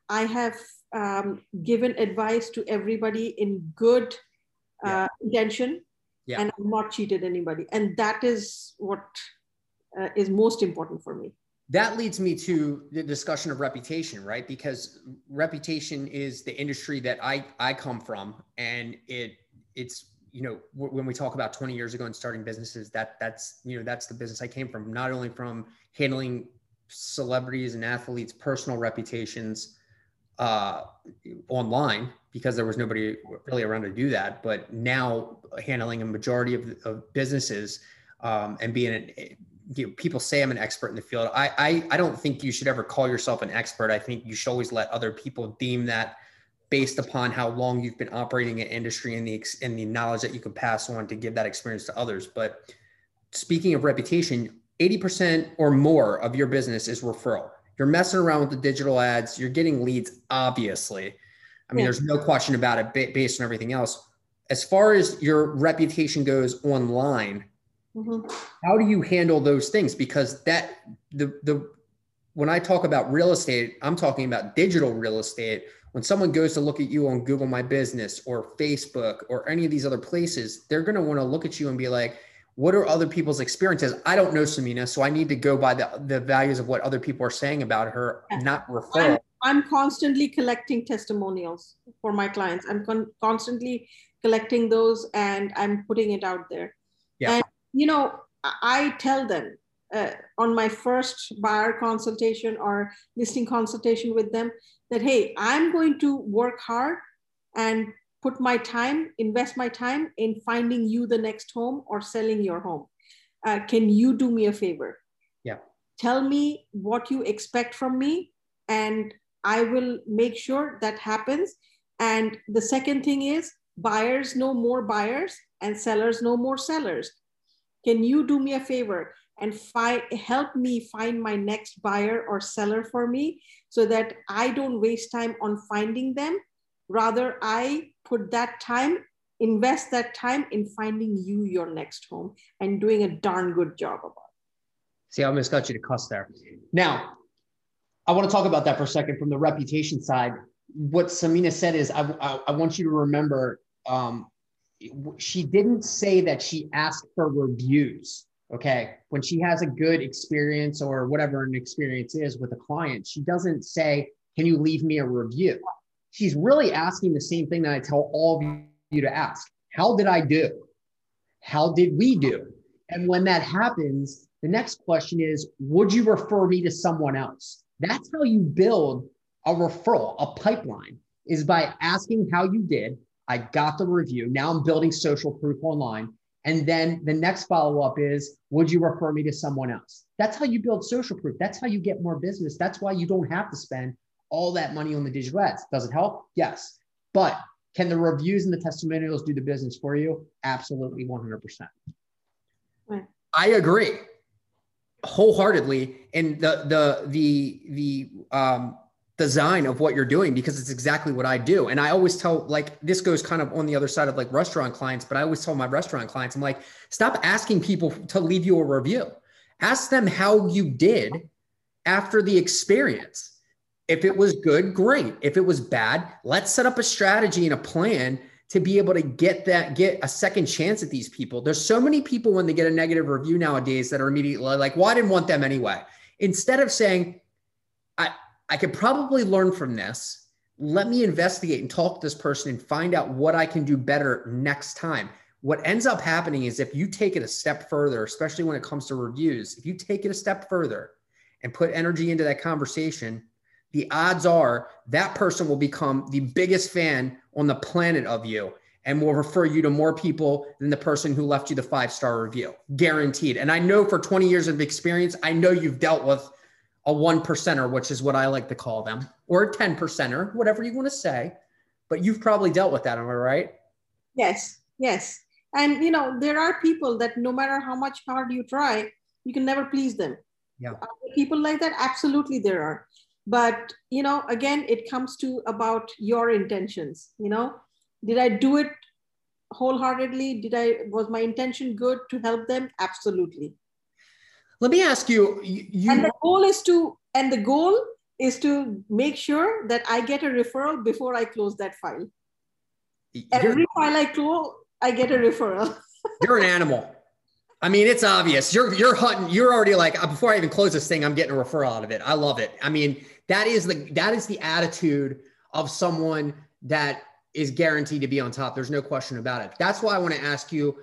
I have um, given advice to everybody in good uh, yeah. intention yeah. and I've not cheated anybody. And that is what uh, is most important for me that leads me to the discussion of reputation right? Because reputation is the industry that i i come from and it it's you know when we talk about 20 years ago and starting businesses that that's you know that's the business i came from not only from handling celebrities and athletes personal reputations uh, online because there was nobody really around to do that but now handling a majority of, of businesses um, and being an you know, people say I'm an expert in the field. I, I I don't think you should ever call yourself an expert. I think you should always let other people deem that based upon how long you've been operating in industry and the and the knowledge that you can pass on to give that experience to others. But speaking of reputation, 80% or more of your business is referral. You're messing around with the digital ads, you're getting leads, obviously. I mean, yeah. there's no question about it based on everything else. As far as your reputation goes online, Mm-hmm. How do you handle those things? Because that the the when I talk about real estate, I'm talking about digital real estate. When someone goes to look at you on Google My Business or Facebook or any of these other places, they're going to want to look at you and be like, what are other people's experiences? I don't know Samina, so I need to go by the, the values of what other people are saying about her, not refer. I'm, I'm, constantly collecting testimonials for my clients. I'm con- constantly collecting those and I'm putting it out there. Yeah. And you know, I tell them uh, on my first buyer consultation or listing consultation with them that, hey, I'm going to work hard and put my time, invest my time in finding you the next home or selling your home. Uh, can you do me a favor? Yeah. Tell me what you expect from me, and I will make sure that happens. And the second thing is, buyers know more buyers and sellers know more sellers. Can you do me a favor and fi- help me find my next buyer or seller for me so that I don't waste time on finding them? Rather, I put that time, invest that time in finding you your next home and doing a darn good job about it. See, I almost got you to cuss there. Now, I want to talk about that for a second from the reputation side. What Samina said is, I, I, I want you to remember um, she didn't say that she asked for reviews. Okay. When she has a good experience or whatever an experience is with a client, she doesn't say, Can you leave me a review? She's really asking the same thing that I tell all of you to ask How did I do? How did we do? And when that happens, the next question is Would you refer me to someone else? That's how you build a referral, a pipeline, is by asking how you did I got the review. Now I'm building social proof online. And then the next follow up is, would you refer me to someone else? That's how you build social proof. That's how you get more business. That's why you don't have to spend all that money on the digital ads. Does it help? Yes. But can the reviews and the testimonials do the business for you? Absolutely 100%. Right. I agree wholeheartedly. And the, the, the, the, um, design of what you're doing because it's exactly what I do. And I always tell like this goes kind of on the other side of like restaurant clients, but I always tell my restaurant clients, I'm like, stop asking people to leave you a review. Ask them how you did after the experience. If it was good, great. If it was bad, let's set up a strategy and a plan to be able to get that get a second chance at these people. There's so many people when they get a negative review nowadays that are immediately like, "Well, I didn't want them anyway." Instead of saying, "I could probably learn from this. Let me investigate and talk to this person and find out what I can do better next time." What ends up happening is if you take it a step further, especially when it comes to reviews, if you take it a step further and put energy into that conversation, the odds are that person will become the biggest fan on the planet of you and will refer you to more people than the person who left you the five star review. Guaranteed. And I know for 20 years of experience, I know you've dealt with a one percenter, which is what I like to call them, or a 10 percenter, whatever you want to say. But you've probably dealt with that, am I right? Yes, yes. And you know, there are people that no matter how much hard you try, you can never please them. Yeah. people like that, absolutely there are but you know again it comes to about your intentions you know did i do it wholeheartedly did i was my intention good to help them absolutely let me ask you, you and the goal is to and the goal is to make sure that i get a referral before i close that file every file i close i get a referral you're an animal I mean, it's obvious. You're you're hunting. You're already like uh, before I even close this thing, I'm getting a referral out of it. I love it. I mean, that is the that is the attitude of someone that is guaranteed to be on top. There's no question about it. That's why I want to ask you,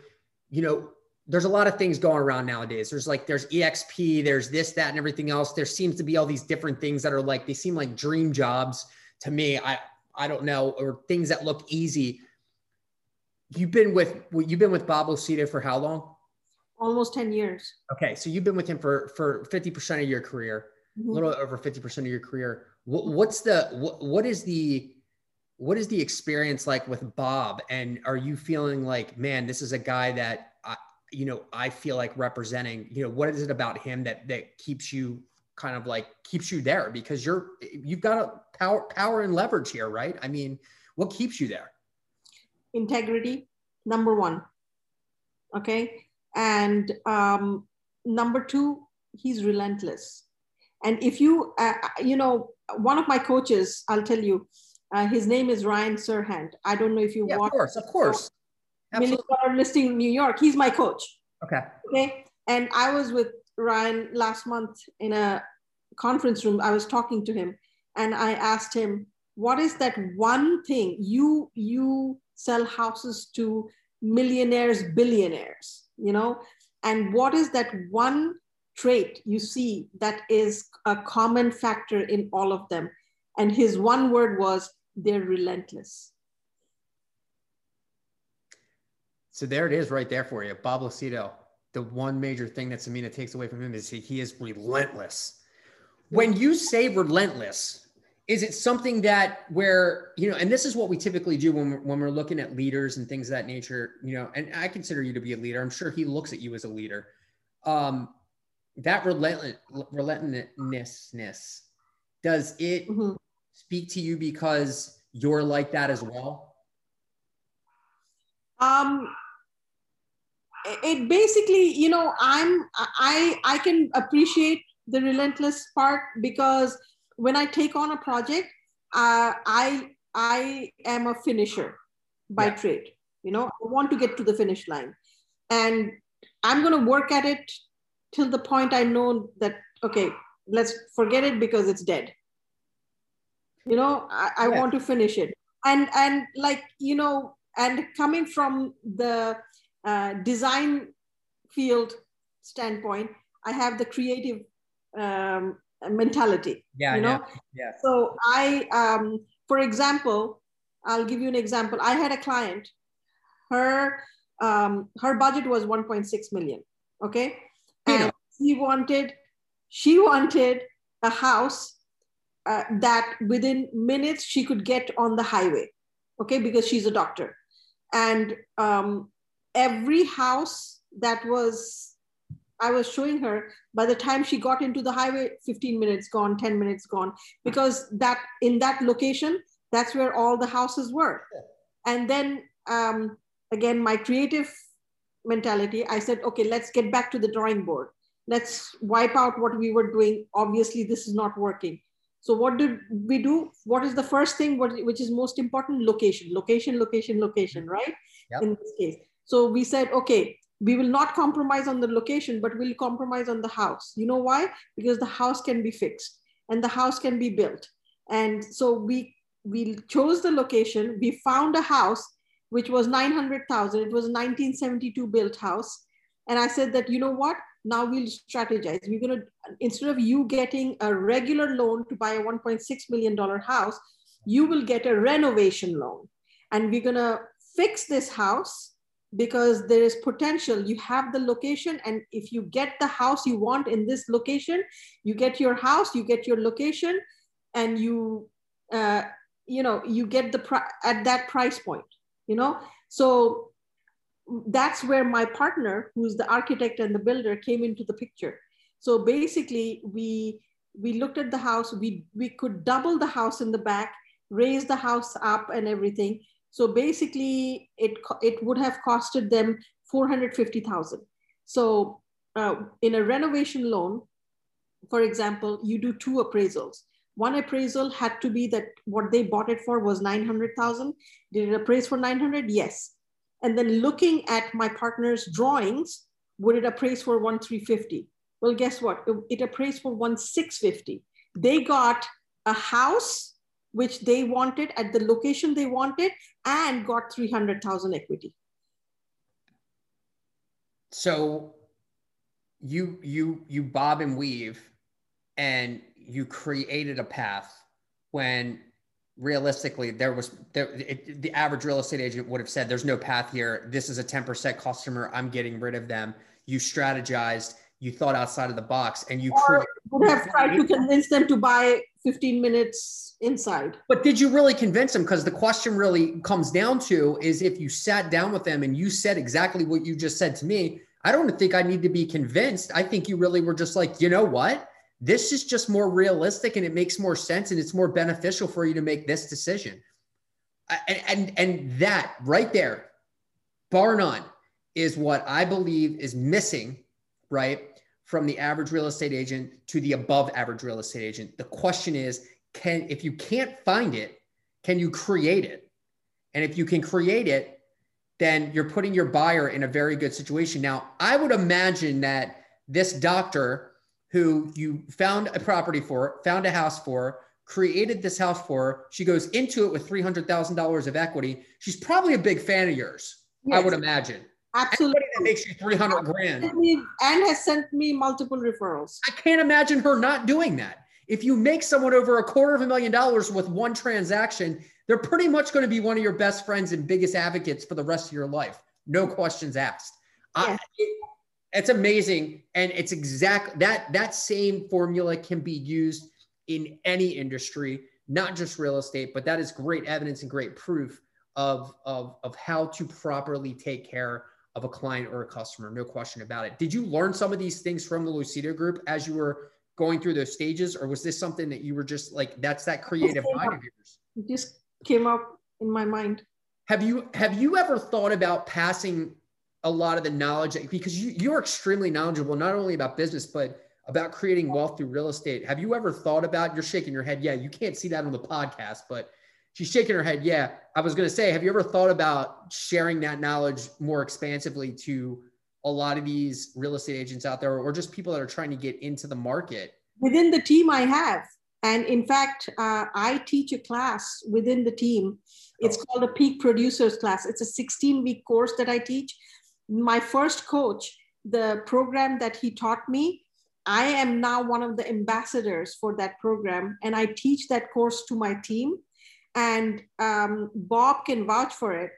you know, there's a lot of things going around nowadays. There's like there's EXP, there's this, that, and everything else. There seems to be all these different things that are like they seem like dream jobs to me. I I don't know, or things that look easy. You've been with you've been with Bob Lucido for how long? Almost 10 years. Okay. So you've been with him for for 50% of your career mm-hmm. a little over 50% of your career. What, what's the, what, what is the, what is the experience like with Bob? And are you feeling like, man, this is a guy that, you know, I feel like representing, you know, what is it about him that, that keeps you kind of like keeps you there because you're, you've got a power, power and leverage here, right? I mean, what keeps you there? Integrity, number one. Okay. And um, number two, he's relentless. And if you, uh, you know, one of my coaches, I'll tell you, uh, his name is Ryan Serhant. I don't know if you yeah, Of course, of course. Million Dollar Listing in New York. He's my coach. Okay. Okay. And I was with Ryan last month in a conference room. I was talking to him and I asked him, what is that one thing you you sell houses to millionaires, billionaires, you know? And what is that one trait you see that is a common factor in all of them. And his one word was, they're relentless. So there it is right there for you. Bob Lucido, the one major thing that Samina takes away from him is he he is relentless. When you say relentless, is it something that where, you know, and this is what we typically do when we're, when we're looking at leaders and things of that nature, you know, and I consider you to be a leader. I'm sure he looks at you as a leader. Um, that relentless relentlessness does it mm-hmm. speak to you because you're like that as well um it basically you know i'm i i can appreciate the relentless part because when i take on a project uh, i i am a finisher by yeah. trade you know i want to get to the finish line and i'm going to work at it till the point I know that, okay, let's forget it because it's dead. You know, I, I yeah. want to finish it. And, and like, you know, and coming from the uh, design field standpoint, I have the creative um, mentality. Yeah, you know. Yeah, yeah. So I, um, for example, I'll give you an example. I had a client. Her um, her budget was 1.6 million. Okay, and she wanted she wanted a house uh, that within minutes she could get on the highway okay because she's a doctor and um, every house that was I was showing her, by the time she got into the highway, 15 minutes gone, 10 minutes gone, because that in that location, that's where all the houses were. And then um, again, my creative mentality, I said, okay, let's get back to the drawing board. Let's wipe out what we were doing. Obviously, this is not working. So what did we do? What is the first thing, what, which is most important? Location, location, location, location, right? Yep. In this case. So we said, okay, we will not compromise on the location, but we'll compromise on the house. You know why? Because the house can be fixed and the house can be built. And so we we chose the location. We found a house which was 900,000. It was a 1972 built house. And I said that, you know what? Now we'll strategize. We're going to, instead of you getting a regular loan to buy a $1.6 million house, you will get a renovation loan. And we're going to fix this house because there is potential. You have the location, and if you get the house you want in this location, you get your house, you get your location, and you, uh, you know, you get the pri- at that price point. You know, so that's where my partner, who's the architect and the builder, came into the picture. So basically, we we looked at the house. We we could double the house in the back, raise the house up, and everything so basically, it, it would have costed them 450,000. So uh, in a renovation loan, for example, you do two appraisals. One appraisal had to be that what they bought it for was 900,000. Did it appraise for 900? Yes. And then looking at my partner's drawings, would it appraise for 1,350? Well, guess what? It, it appraised for 1,650. They got a house which they wanted at the location they wanted and got 300,000 equity. So you you you bob and weave and you created a path when realistically there was there, it, the average real estate agent would have said there's no path here. This is a 10% customer. I'm getting rid of them. You strategized you thought outside of the box and you or would have tried to convince them to buy 15 minutes inside. But did you really convince them? Because the question really comes down to is if you sat down with them and you said exactly what you just said to me, I don't think I need to be convinced. I think you really were just like, you know what? This is just more realistic and it makes more sense and it's more beneficial for you to make this decision. And, and, and that right there, bar none, is what I believe is missing, right? From the average real estate agent to the above average real estate agent. The question is, can if you can't find it, can you create it? And if you can create it, then you're putting your buyer in a very good situation. Now, I would imagine that this doctor who you found a property for, found a house for, created this house for, she goes into it with $300,000 of equity. She's probably a big fan of yours, yes. I would imagine. Absolutely. Anybody that makes you 300 grand. And has sent me multiple referrals. I can't imagine her not doing that. If you make someone over a quarter of a million dollars with one transaction, they're pretty much going to be one of your best friends and biggest advocates for the rest of your life. No questions asked. Yeah. I, it, it's amazing. And it's exact that that same formula can be used in any industry, not just real estate, but that is great evidence and great proof of, of, of how to properly take care of a client or a customer, no question about it. Did you learn some of these things from the Lucido group as you were going through those stages, or was this something that you were just like, that's that creative mind of yours? It just came up in my mind. Have you have you ever thought about passing a lot of the knowledge because you, you're extremely knowledgeable not only about business but about creating wealth through real estate. Have you ever thought about? You're shaking your head. Yeah, you can't see that on the podcast, but she's shaking her head. Yeah. I was going to say, have you ever thought about sharing that knowledge more expansively to a lot of these real estate agents out there or just people that are trying to get into the market? Within the team, I have. And in fact, uh, I teach a class within the team. It's oh. called a Peak Producers class. It's a 16 week course that I teach. My first coach, the program that he taught me, I am now one of the ambassadors for that program. And I teach that course to my team and um, Bob can vouch for it.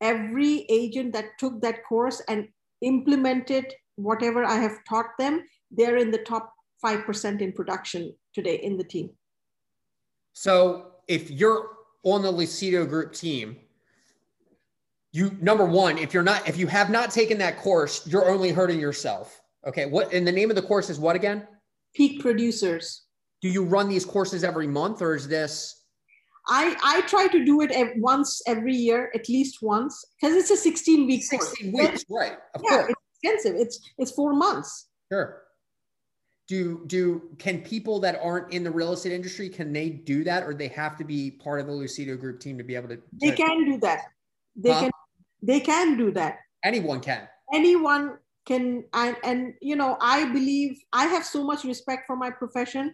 Every agent that took that course and implemented whatever I have taught them, they're in the top 5% in production today in the team. So if you're on the Lucido group team, you number one, if you're not, if you have not taken that course, you're only hurting yourself. Okay. What and the name of the course is what again? Peak Producers. Do you run these courses every month or is this? I, I try to do it ev- once every year, at least once, because it's a 16 week 16 course. weeks, right. Of yeah, course. it's expensive. It's it's four months. Sure. Do do can people that aren't in the real estate industry can they do that or they have to be part of the Lucido Group team to be able to? They can do that. They Huh? can they can do that. Anyone can. anyone can and, and you know i believe i have so much respect for my profession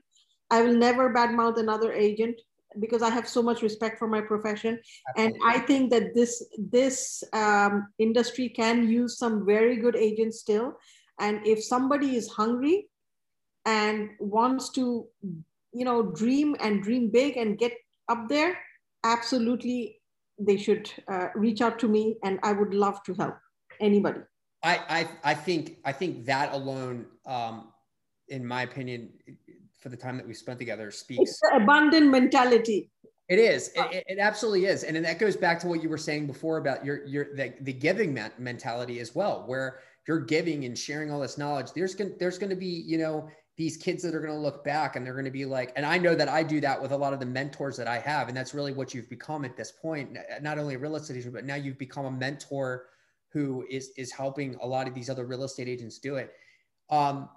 i will never badmouth another agent because i have so much respect for my profession. And i think that this this um, industry can use some very good agents still. And if somebody is hungry and wants to you know dream and dream big and get up there absolutely they should uh, reach out to me and i would love to help anybody. I, I I think I think that alone, um, in my opinion, for the time that we spent together, speaks. it's the abundant mentality It is. It, it- absolutely is, and then that goes back to what you were saying before about your your the, the giving men- mentality as well, where you're giving and sharing all this knowledge. There's gonna there's gonna be you know these kids that are gonna look back and they're gonna be like, and I know that I do that with a lot of the mentors that I have, and that's really what you've become at this point. Not only a real estate agent, but now you've become a mentor who is is helping a lot of these other real estate agents do it. Um,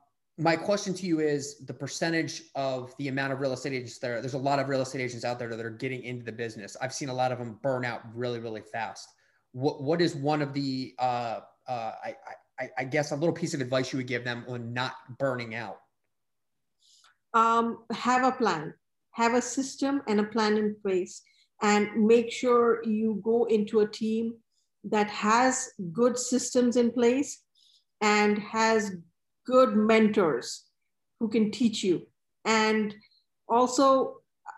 my question to you is the percentage of the amount of real estate agents there. There's a lot of real estate agents out there that are getting into the business. I've seen a lot of them burn out really, really fast. What what is one of the uh, uh, I, I I guess a little piece of advice you would give them on not burning out? um, have a plan have a system and a plan in place and make sure you go into a team that has good systems in place and has good mentors who can teach you. And also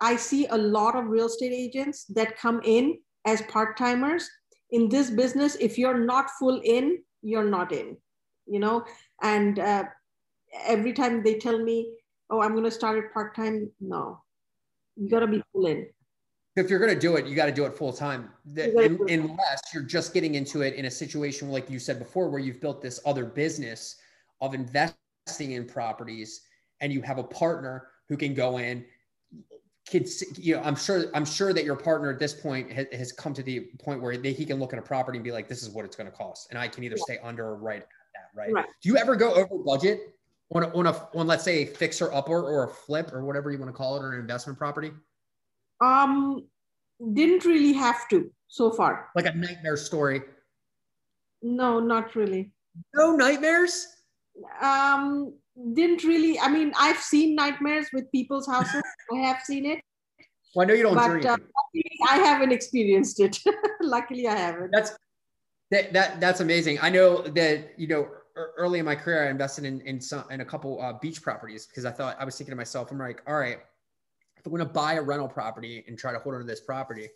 i see a lot of real estate agents that come in as part-timers. In this business if you're not full in you're not in you know? And uh, every time they tell me oh i'm going to start it part-time no. You got to be full in. If you're going to do it, you got to do it full time. The- You gotta un- do it. Unless you're just getting into it in a situation like you said before, where you've built this other business of investing in properties, and you have a partner who can go in. Kids, you know, I'm sure, I'm sure that your partner at this point has, has come to the point where they, he can look at a property and be like, "This is what it's going to cost," and I can either stay under or right at that. Right? Right. Do you ever go over budget on a, on a on let's say a fixer upper or a flip or whatever you want to call it or an investment property? um didn't really have to so far like a nightmare story. no not really No nightmares. Um didn't really i mean i've seen nightmares with people's houses i have seen it Well, I know you don't but dream. uh, i haven't experienced it luckily i haven't that's that, that that's amazing. I know that you know early in my career I invested in in some in a couple uh, beach properties because I thought I was thinking to myself, I'm like, all right, if I'm going to buy a rental property and try to hold on to this property,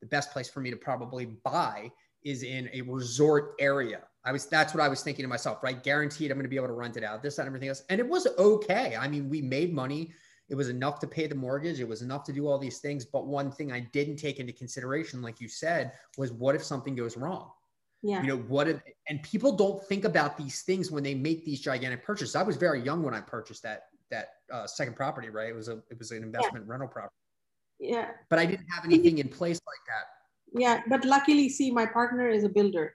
the best place for me to probably buy is in a resort area. I was that's what I was thinking to myself, right? Guaranteed I'm going to be able to rent it out, this, that, and everything else. And it was okay. I mean, we made money. It was enough to pay the mortgage. It was enough to do all these things. But one thing I didn't take into consideration, like you said, was what if something goes wrong? yeah You know, what if, and people don't think about these things when they make these gigantic purchases. I was very young when I purchased that that uh, second property, right? It was a it was an investment rental property, yeah but I didn't have anything in place like that. yeah but luckily see my partner is a builder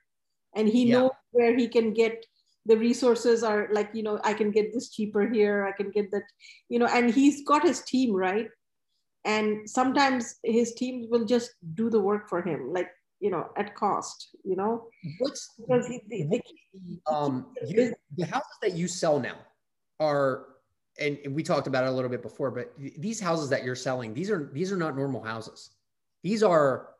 and he Yeah. knows where he can get the resources are like you know i can get this cheaper here i can get that you know and he's got his team right? And sometimes his team will just do the work for him like you know at cost you know? What's because he, they, they, um you, the houses that you sell now are and, and we talked about it a little bit before but these houses that you're selling these are these are not normal houses. These are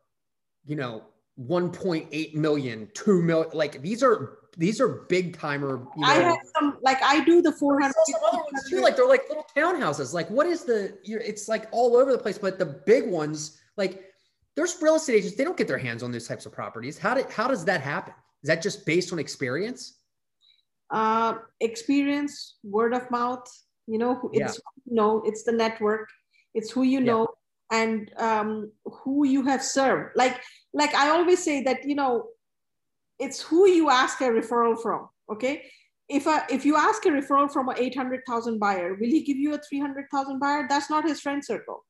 you know 1.8 million 2 million like these are these are big timer you know i have some like i do the 400 some other ones too like they're like little townhouses like what is the you're, it's like all over the place but the big ones like there's real estate agents they don't get their hands on those types of properties how did how does that happen is that just based on experience uh, experience, word of mouth. You know, Yeah. it's who you know, it's the network, it's who you Yeah. know, and um, who you have served. Like, like I always say that you know, it's who you ask a referral from. Okay, if a, if you ask a referral from a 800,000 buyer, will he give you a 300,000 buyer? That's not his friend circle.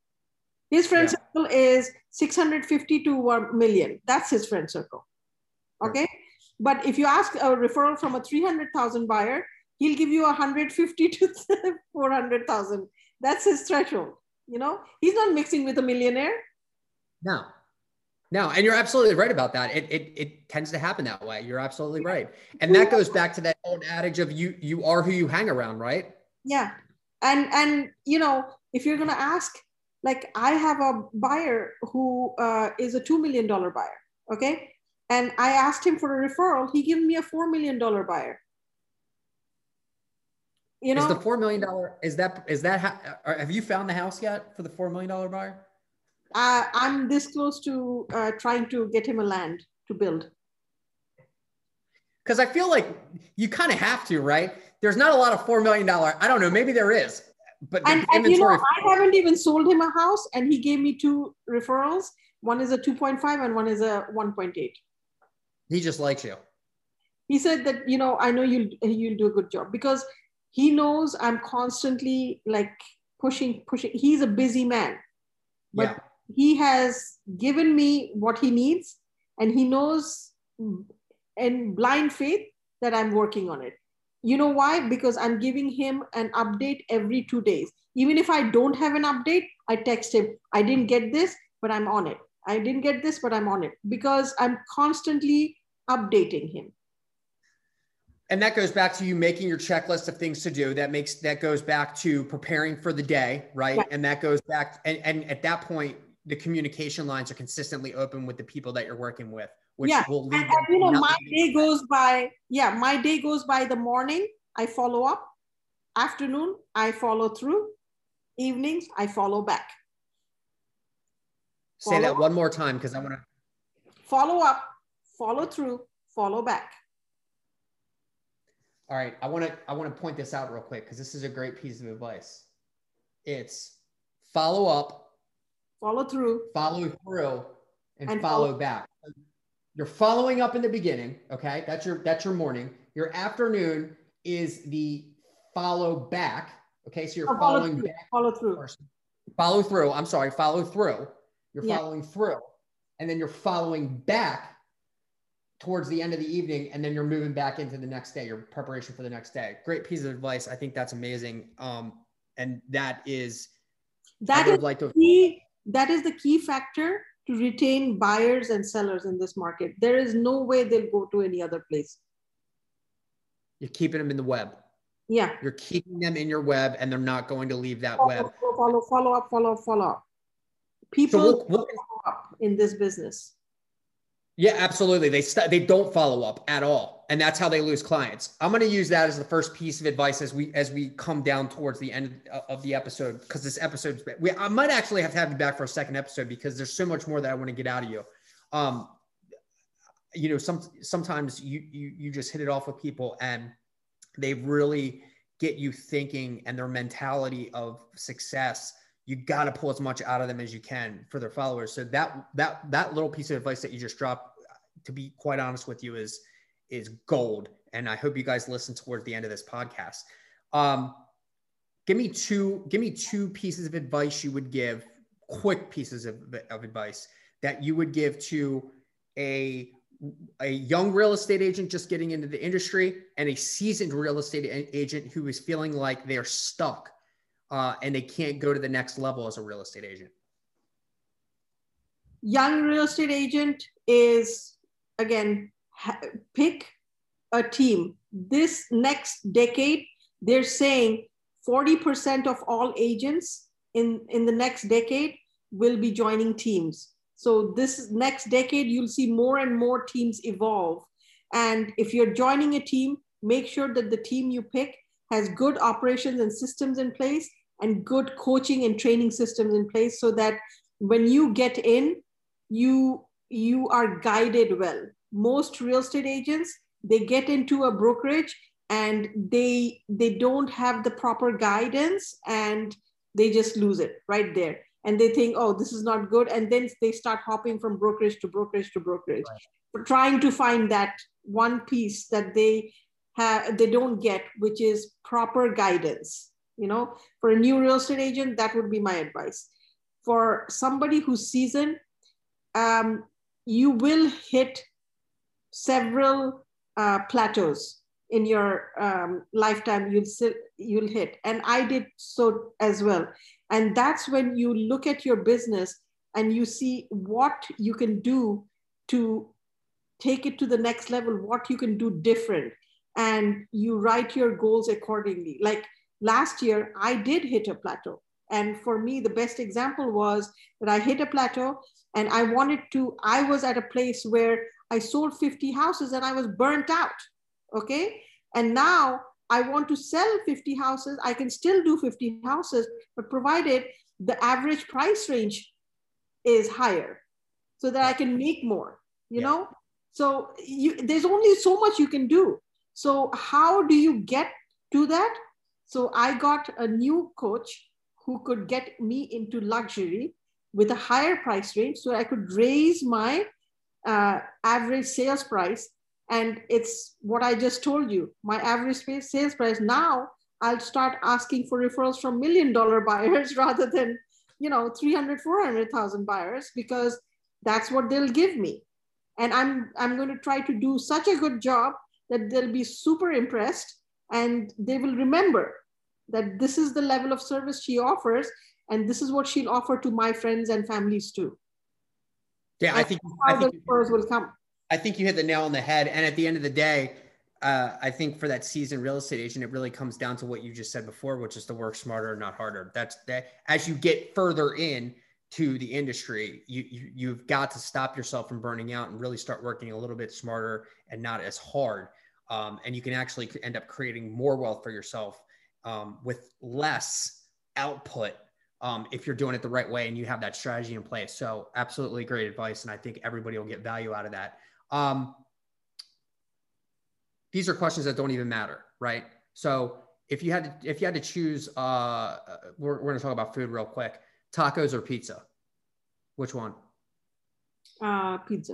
His friend yeah. circle is 650 to 1 million. That's his friend circle. Okay. But if you ask a referral from a 300,000 buyer, he'll give you 150 to 400,000. That's his threshold. You know, he's not mixing with a millionaire. No, no, and you're absolutely right about that. It, it it tends to happen that way. You're absolutely right, and that goes back to that old adage of you you are who you hang around, right? Yeah, and and you know if you're gonna ask, like I have a buyer who uh, is a two million dollar buyer, okay, and I asked him for a referral. He gave me a four million dollar buyer. You know, is the four million dollar is that is that how, have you found the house yet for the four million dollar buyer? Uh, I'm this close to uh, trying to get him a land to build. Because I feel like you kind of have to, right? There's not a lot of four million dollar. I don't know. Maybe there is, but and, and you know, I haven't even sold him a house, and he gave me two referrals. One is a 2.5 and one is a 1.8. He just likes you. He said that you know I know you'll you'll do a good job because he knows I'm constantly like pushing pushing. He's a busy man, but yeah he has given me what he needs and he knows in blind faith that i'm working on it. You know why? Because i'm giving him an update every two days. Even if i don't have an update i text him i didn't get this but i'm on it. I didn't get this but i'm on it because i'm constantly updating him. And that goes back to you making your checklist of things to do. That makes that goes back to preparing for the day right, and that goes back and, and at that point the communication lines are consistently open with the people that you're working with, which yeah. will lead. And, and, you know, my day goes by. Yeah, my day goes by. The morning, I follow up. Afternoon, I follow through. Evenings, I follow back. Follow Say that up. one more time because I want to. Follow up, follow through, follow back. All right, I want to I want to point this out real quick because this is a great piece of advice. It's follow up, follow through, follow through, and, and follow, follow back. You're following up in the beginning. Okay, that's your that's your morning. Your afternoon is the follow back. Okay, so you're oh, following follow back. Follow through. Follow through. I'm sorry, follow through. You're yeah. following through, and then you're following back towards the end of the evening and then you're moving back into the next day your preparation for the next day great piece of advice i think that's amazing um, and that is that is like to key that is the key factor to retain buyers and sellers in this market. There is no way they'll go to any other place. You're keeping them in the web. Yeah. You're keeping them in your web and they're not going to leave that follow, web. Follow, follow up, follow up, follow up. People so we'll, we'll, follow up in this business. Yeah, absolutely. They st- they don't follow up at all, and that's how they lose clients. I'm going to use that as the first piece of advice as we as we come down towards the end of the episode because this episode we I might actually have to have you back for a second episode because there's so much more that I want to get out of you. Um, you know, some sometimes you you you just hit it off with people and they really get you thinking and their mentality of success you got to pull as much out of them as you can for their followers. So that that that little piece of advice that you just dropped, to be quite honest with you, is is gold. And I hope you guys listen towards the end of this podcast. Um, give me two give me two pieces of advice you would give, quick pieces of, of advice that you would give to a a young real estate agent just getting into the industry and a seasoned real estate agent who is feeling like they're stuck uh, and they can't go to the next level as a real estate agent? Young real estate agent is, again, ha- pick a team. This next decade, they're saying 40% of all agents in, in the next decade will be joining teams. So this next decade, you'll see more and more teams evolve. And if you're joining a team, make sure that the team you pick has good operations and systems in place and good coaching and training systems in place so that when you get in you you are guided well most real estate agents they get into a brokerage and they they don't have the proper guidance and they just lose it right there and they think oh this is not good and then they start hopping from brokerage to brokerage to brokerage right. trying to find that one piece that they have, they don't get, which is proper guidance. You know, for a new real estate agent, that would be my advice. For somebody who's seasoned, um, you will hit several uh, plateaus in your um, lifetime. You'll you'll hit, and I did so as well. And that's when you look at your business and you see what you can do to take it to the next level, what you can do different, and you write your goals accordingly. Like last year, I did hit a plateau. And for me, the best example was that I hit a plateau and I wanted to, I was at a place where I sold 50 houses and I was burnt out. Okay. And now I want to sell 50 houses. I can still do 50 houses, but provided the average price range is higher so that I can make more, you yeah. know? So you, there's only so much you can do. So how do you get to that? So I got a new coach who could get me into luxury with a higher price range so I could raise my uh, average sales price. And it's what I just told you my average sales price. Now I'll start asking for referrals from million dollar buyers rather than you know 300 400,000 buyers because that's what they'll give me and i'm i'm going to try to do such a good job that they'll be super impressed and they will remember that this is the level of service she offers and this is what she'll offer to my friends and families too yeah i think I think, come I think you hit the nail on the head and at the end of the day uh, I think for that seasoned real estate agent, it really comes down to what you just said before, which is to work smarter, not harder. That's that. As you get further in to the industry, you, you you've got to stop yourself from burning out and really start working a little bit smarter and not as hard. Um, and you can actually end up creating more wealth for yourself um, with less output um, if you're doing it the right way and you have that strategy in place. So, absolutely great advice, and I think everybody will get value out of that. Um, these are questions that don't even matter, right? So if you had to, if you had to choose, uh, uh we're, we're going to talk about food real quick. Tacos or pizza? Which one? Uh, pizza.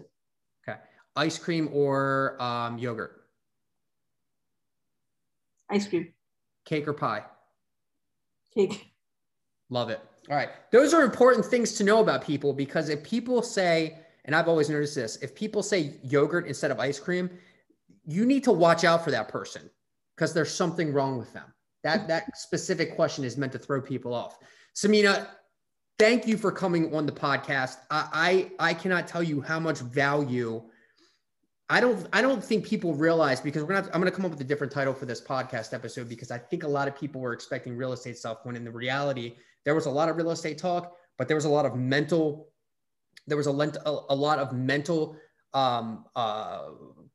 Okay. Ice cream or um, yogurt? Ice cream. Cake or pie? Cake. Love it. All right. Those are important things to know about people because if people say, and I've always noticed this, if people say yogurt instead of ice cream, you need to watch out for that person because there's something wrong with them. That that specific question is meant to throw people off. Samina, thank you for coming on the podcast. I I, I cannot tell you how much value. I don't I don't think people realize because we're gonna I'm gonna come up with a different title for this podcast episode because I think a lot of people were expecting real estate stuff when in the reality there was a lot of real estate talk, but there was a lot of mental there was a, a lot of mental um, uh,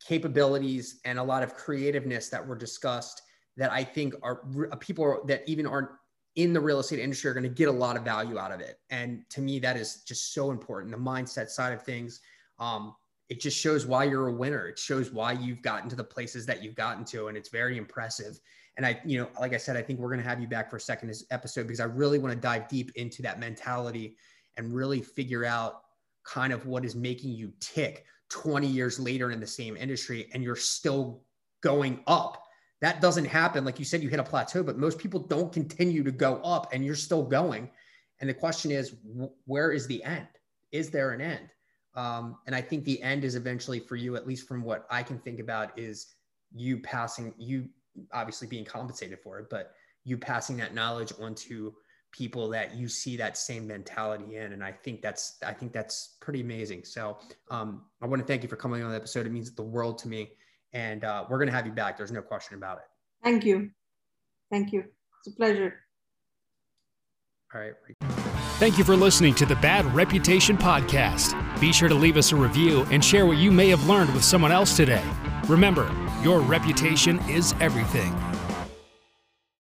capabilities and a lot of creativeness that were discussed that I think are people that even aren't in the real estate industry are going to get a lot of value out of it. And to me, that is just so important. The mindset side of things, um, it just shows why you're a winner. It shows why you've gotten to the places that you've gotten to, and it's very impressive. And I, you know, like I said, I think we're going to have you back for a second episode because I really want to dive deep into that mentality and really figure out kind of what is making you tick 20 years later in the same industry and you're still going up. That doesn't happen. Like you said, you hit a plateau, but most people don't continue to go up and you're still going. And the question is, where is the end? Is there an end? Um, and I think the end is eventually for you, at least from what I can think about, is you passing, you obviously being compensated for it, but you passing that knowledge onto people that you see that same mentality in. And i think that's i think that's pretty amazing. So um, i want to thank you for coming on the episode. It means the world to me. And uh, we're going to have you back. There's no question about it. Thank you. Thank you. It's a pleasure. All right thank you for listening to the bad reputation podcast. Be sure to leave us a review and share what you may have learned with someone else today. Remember your reputation is everything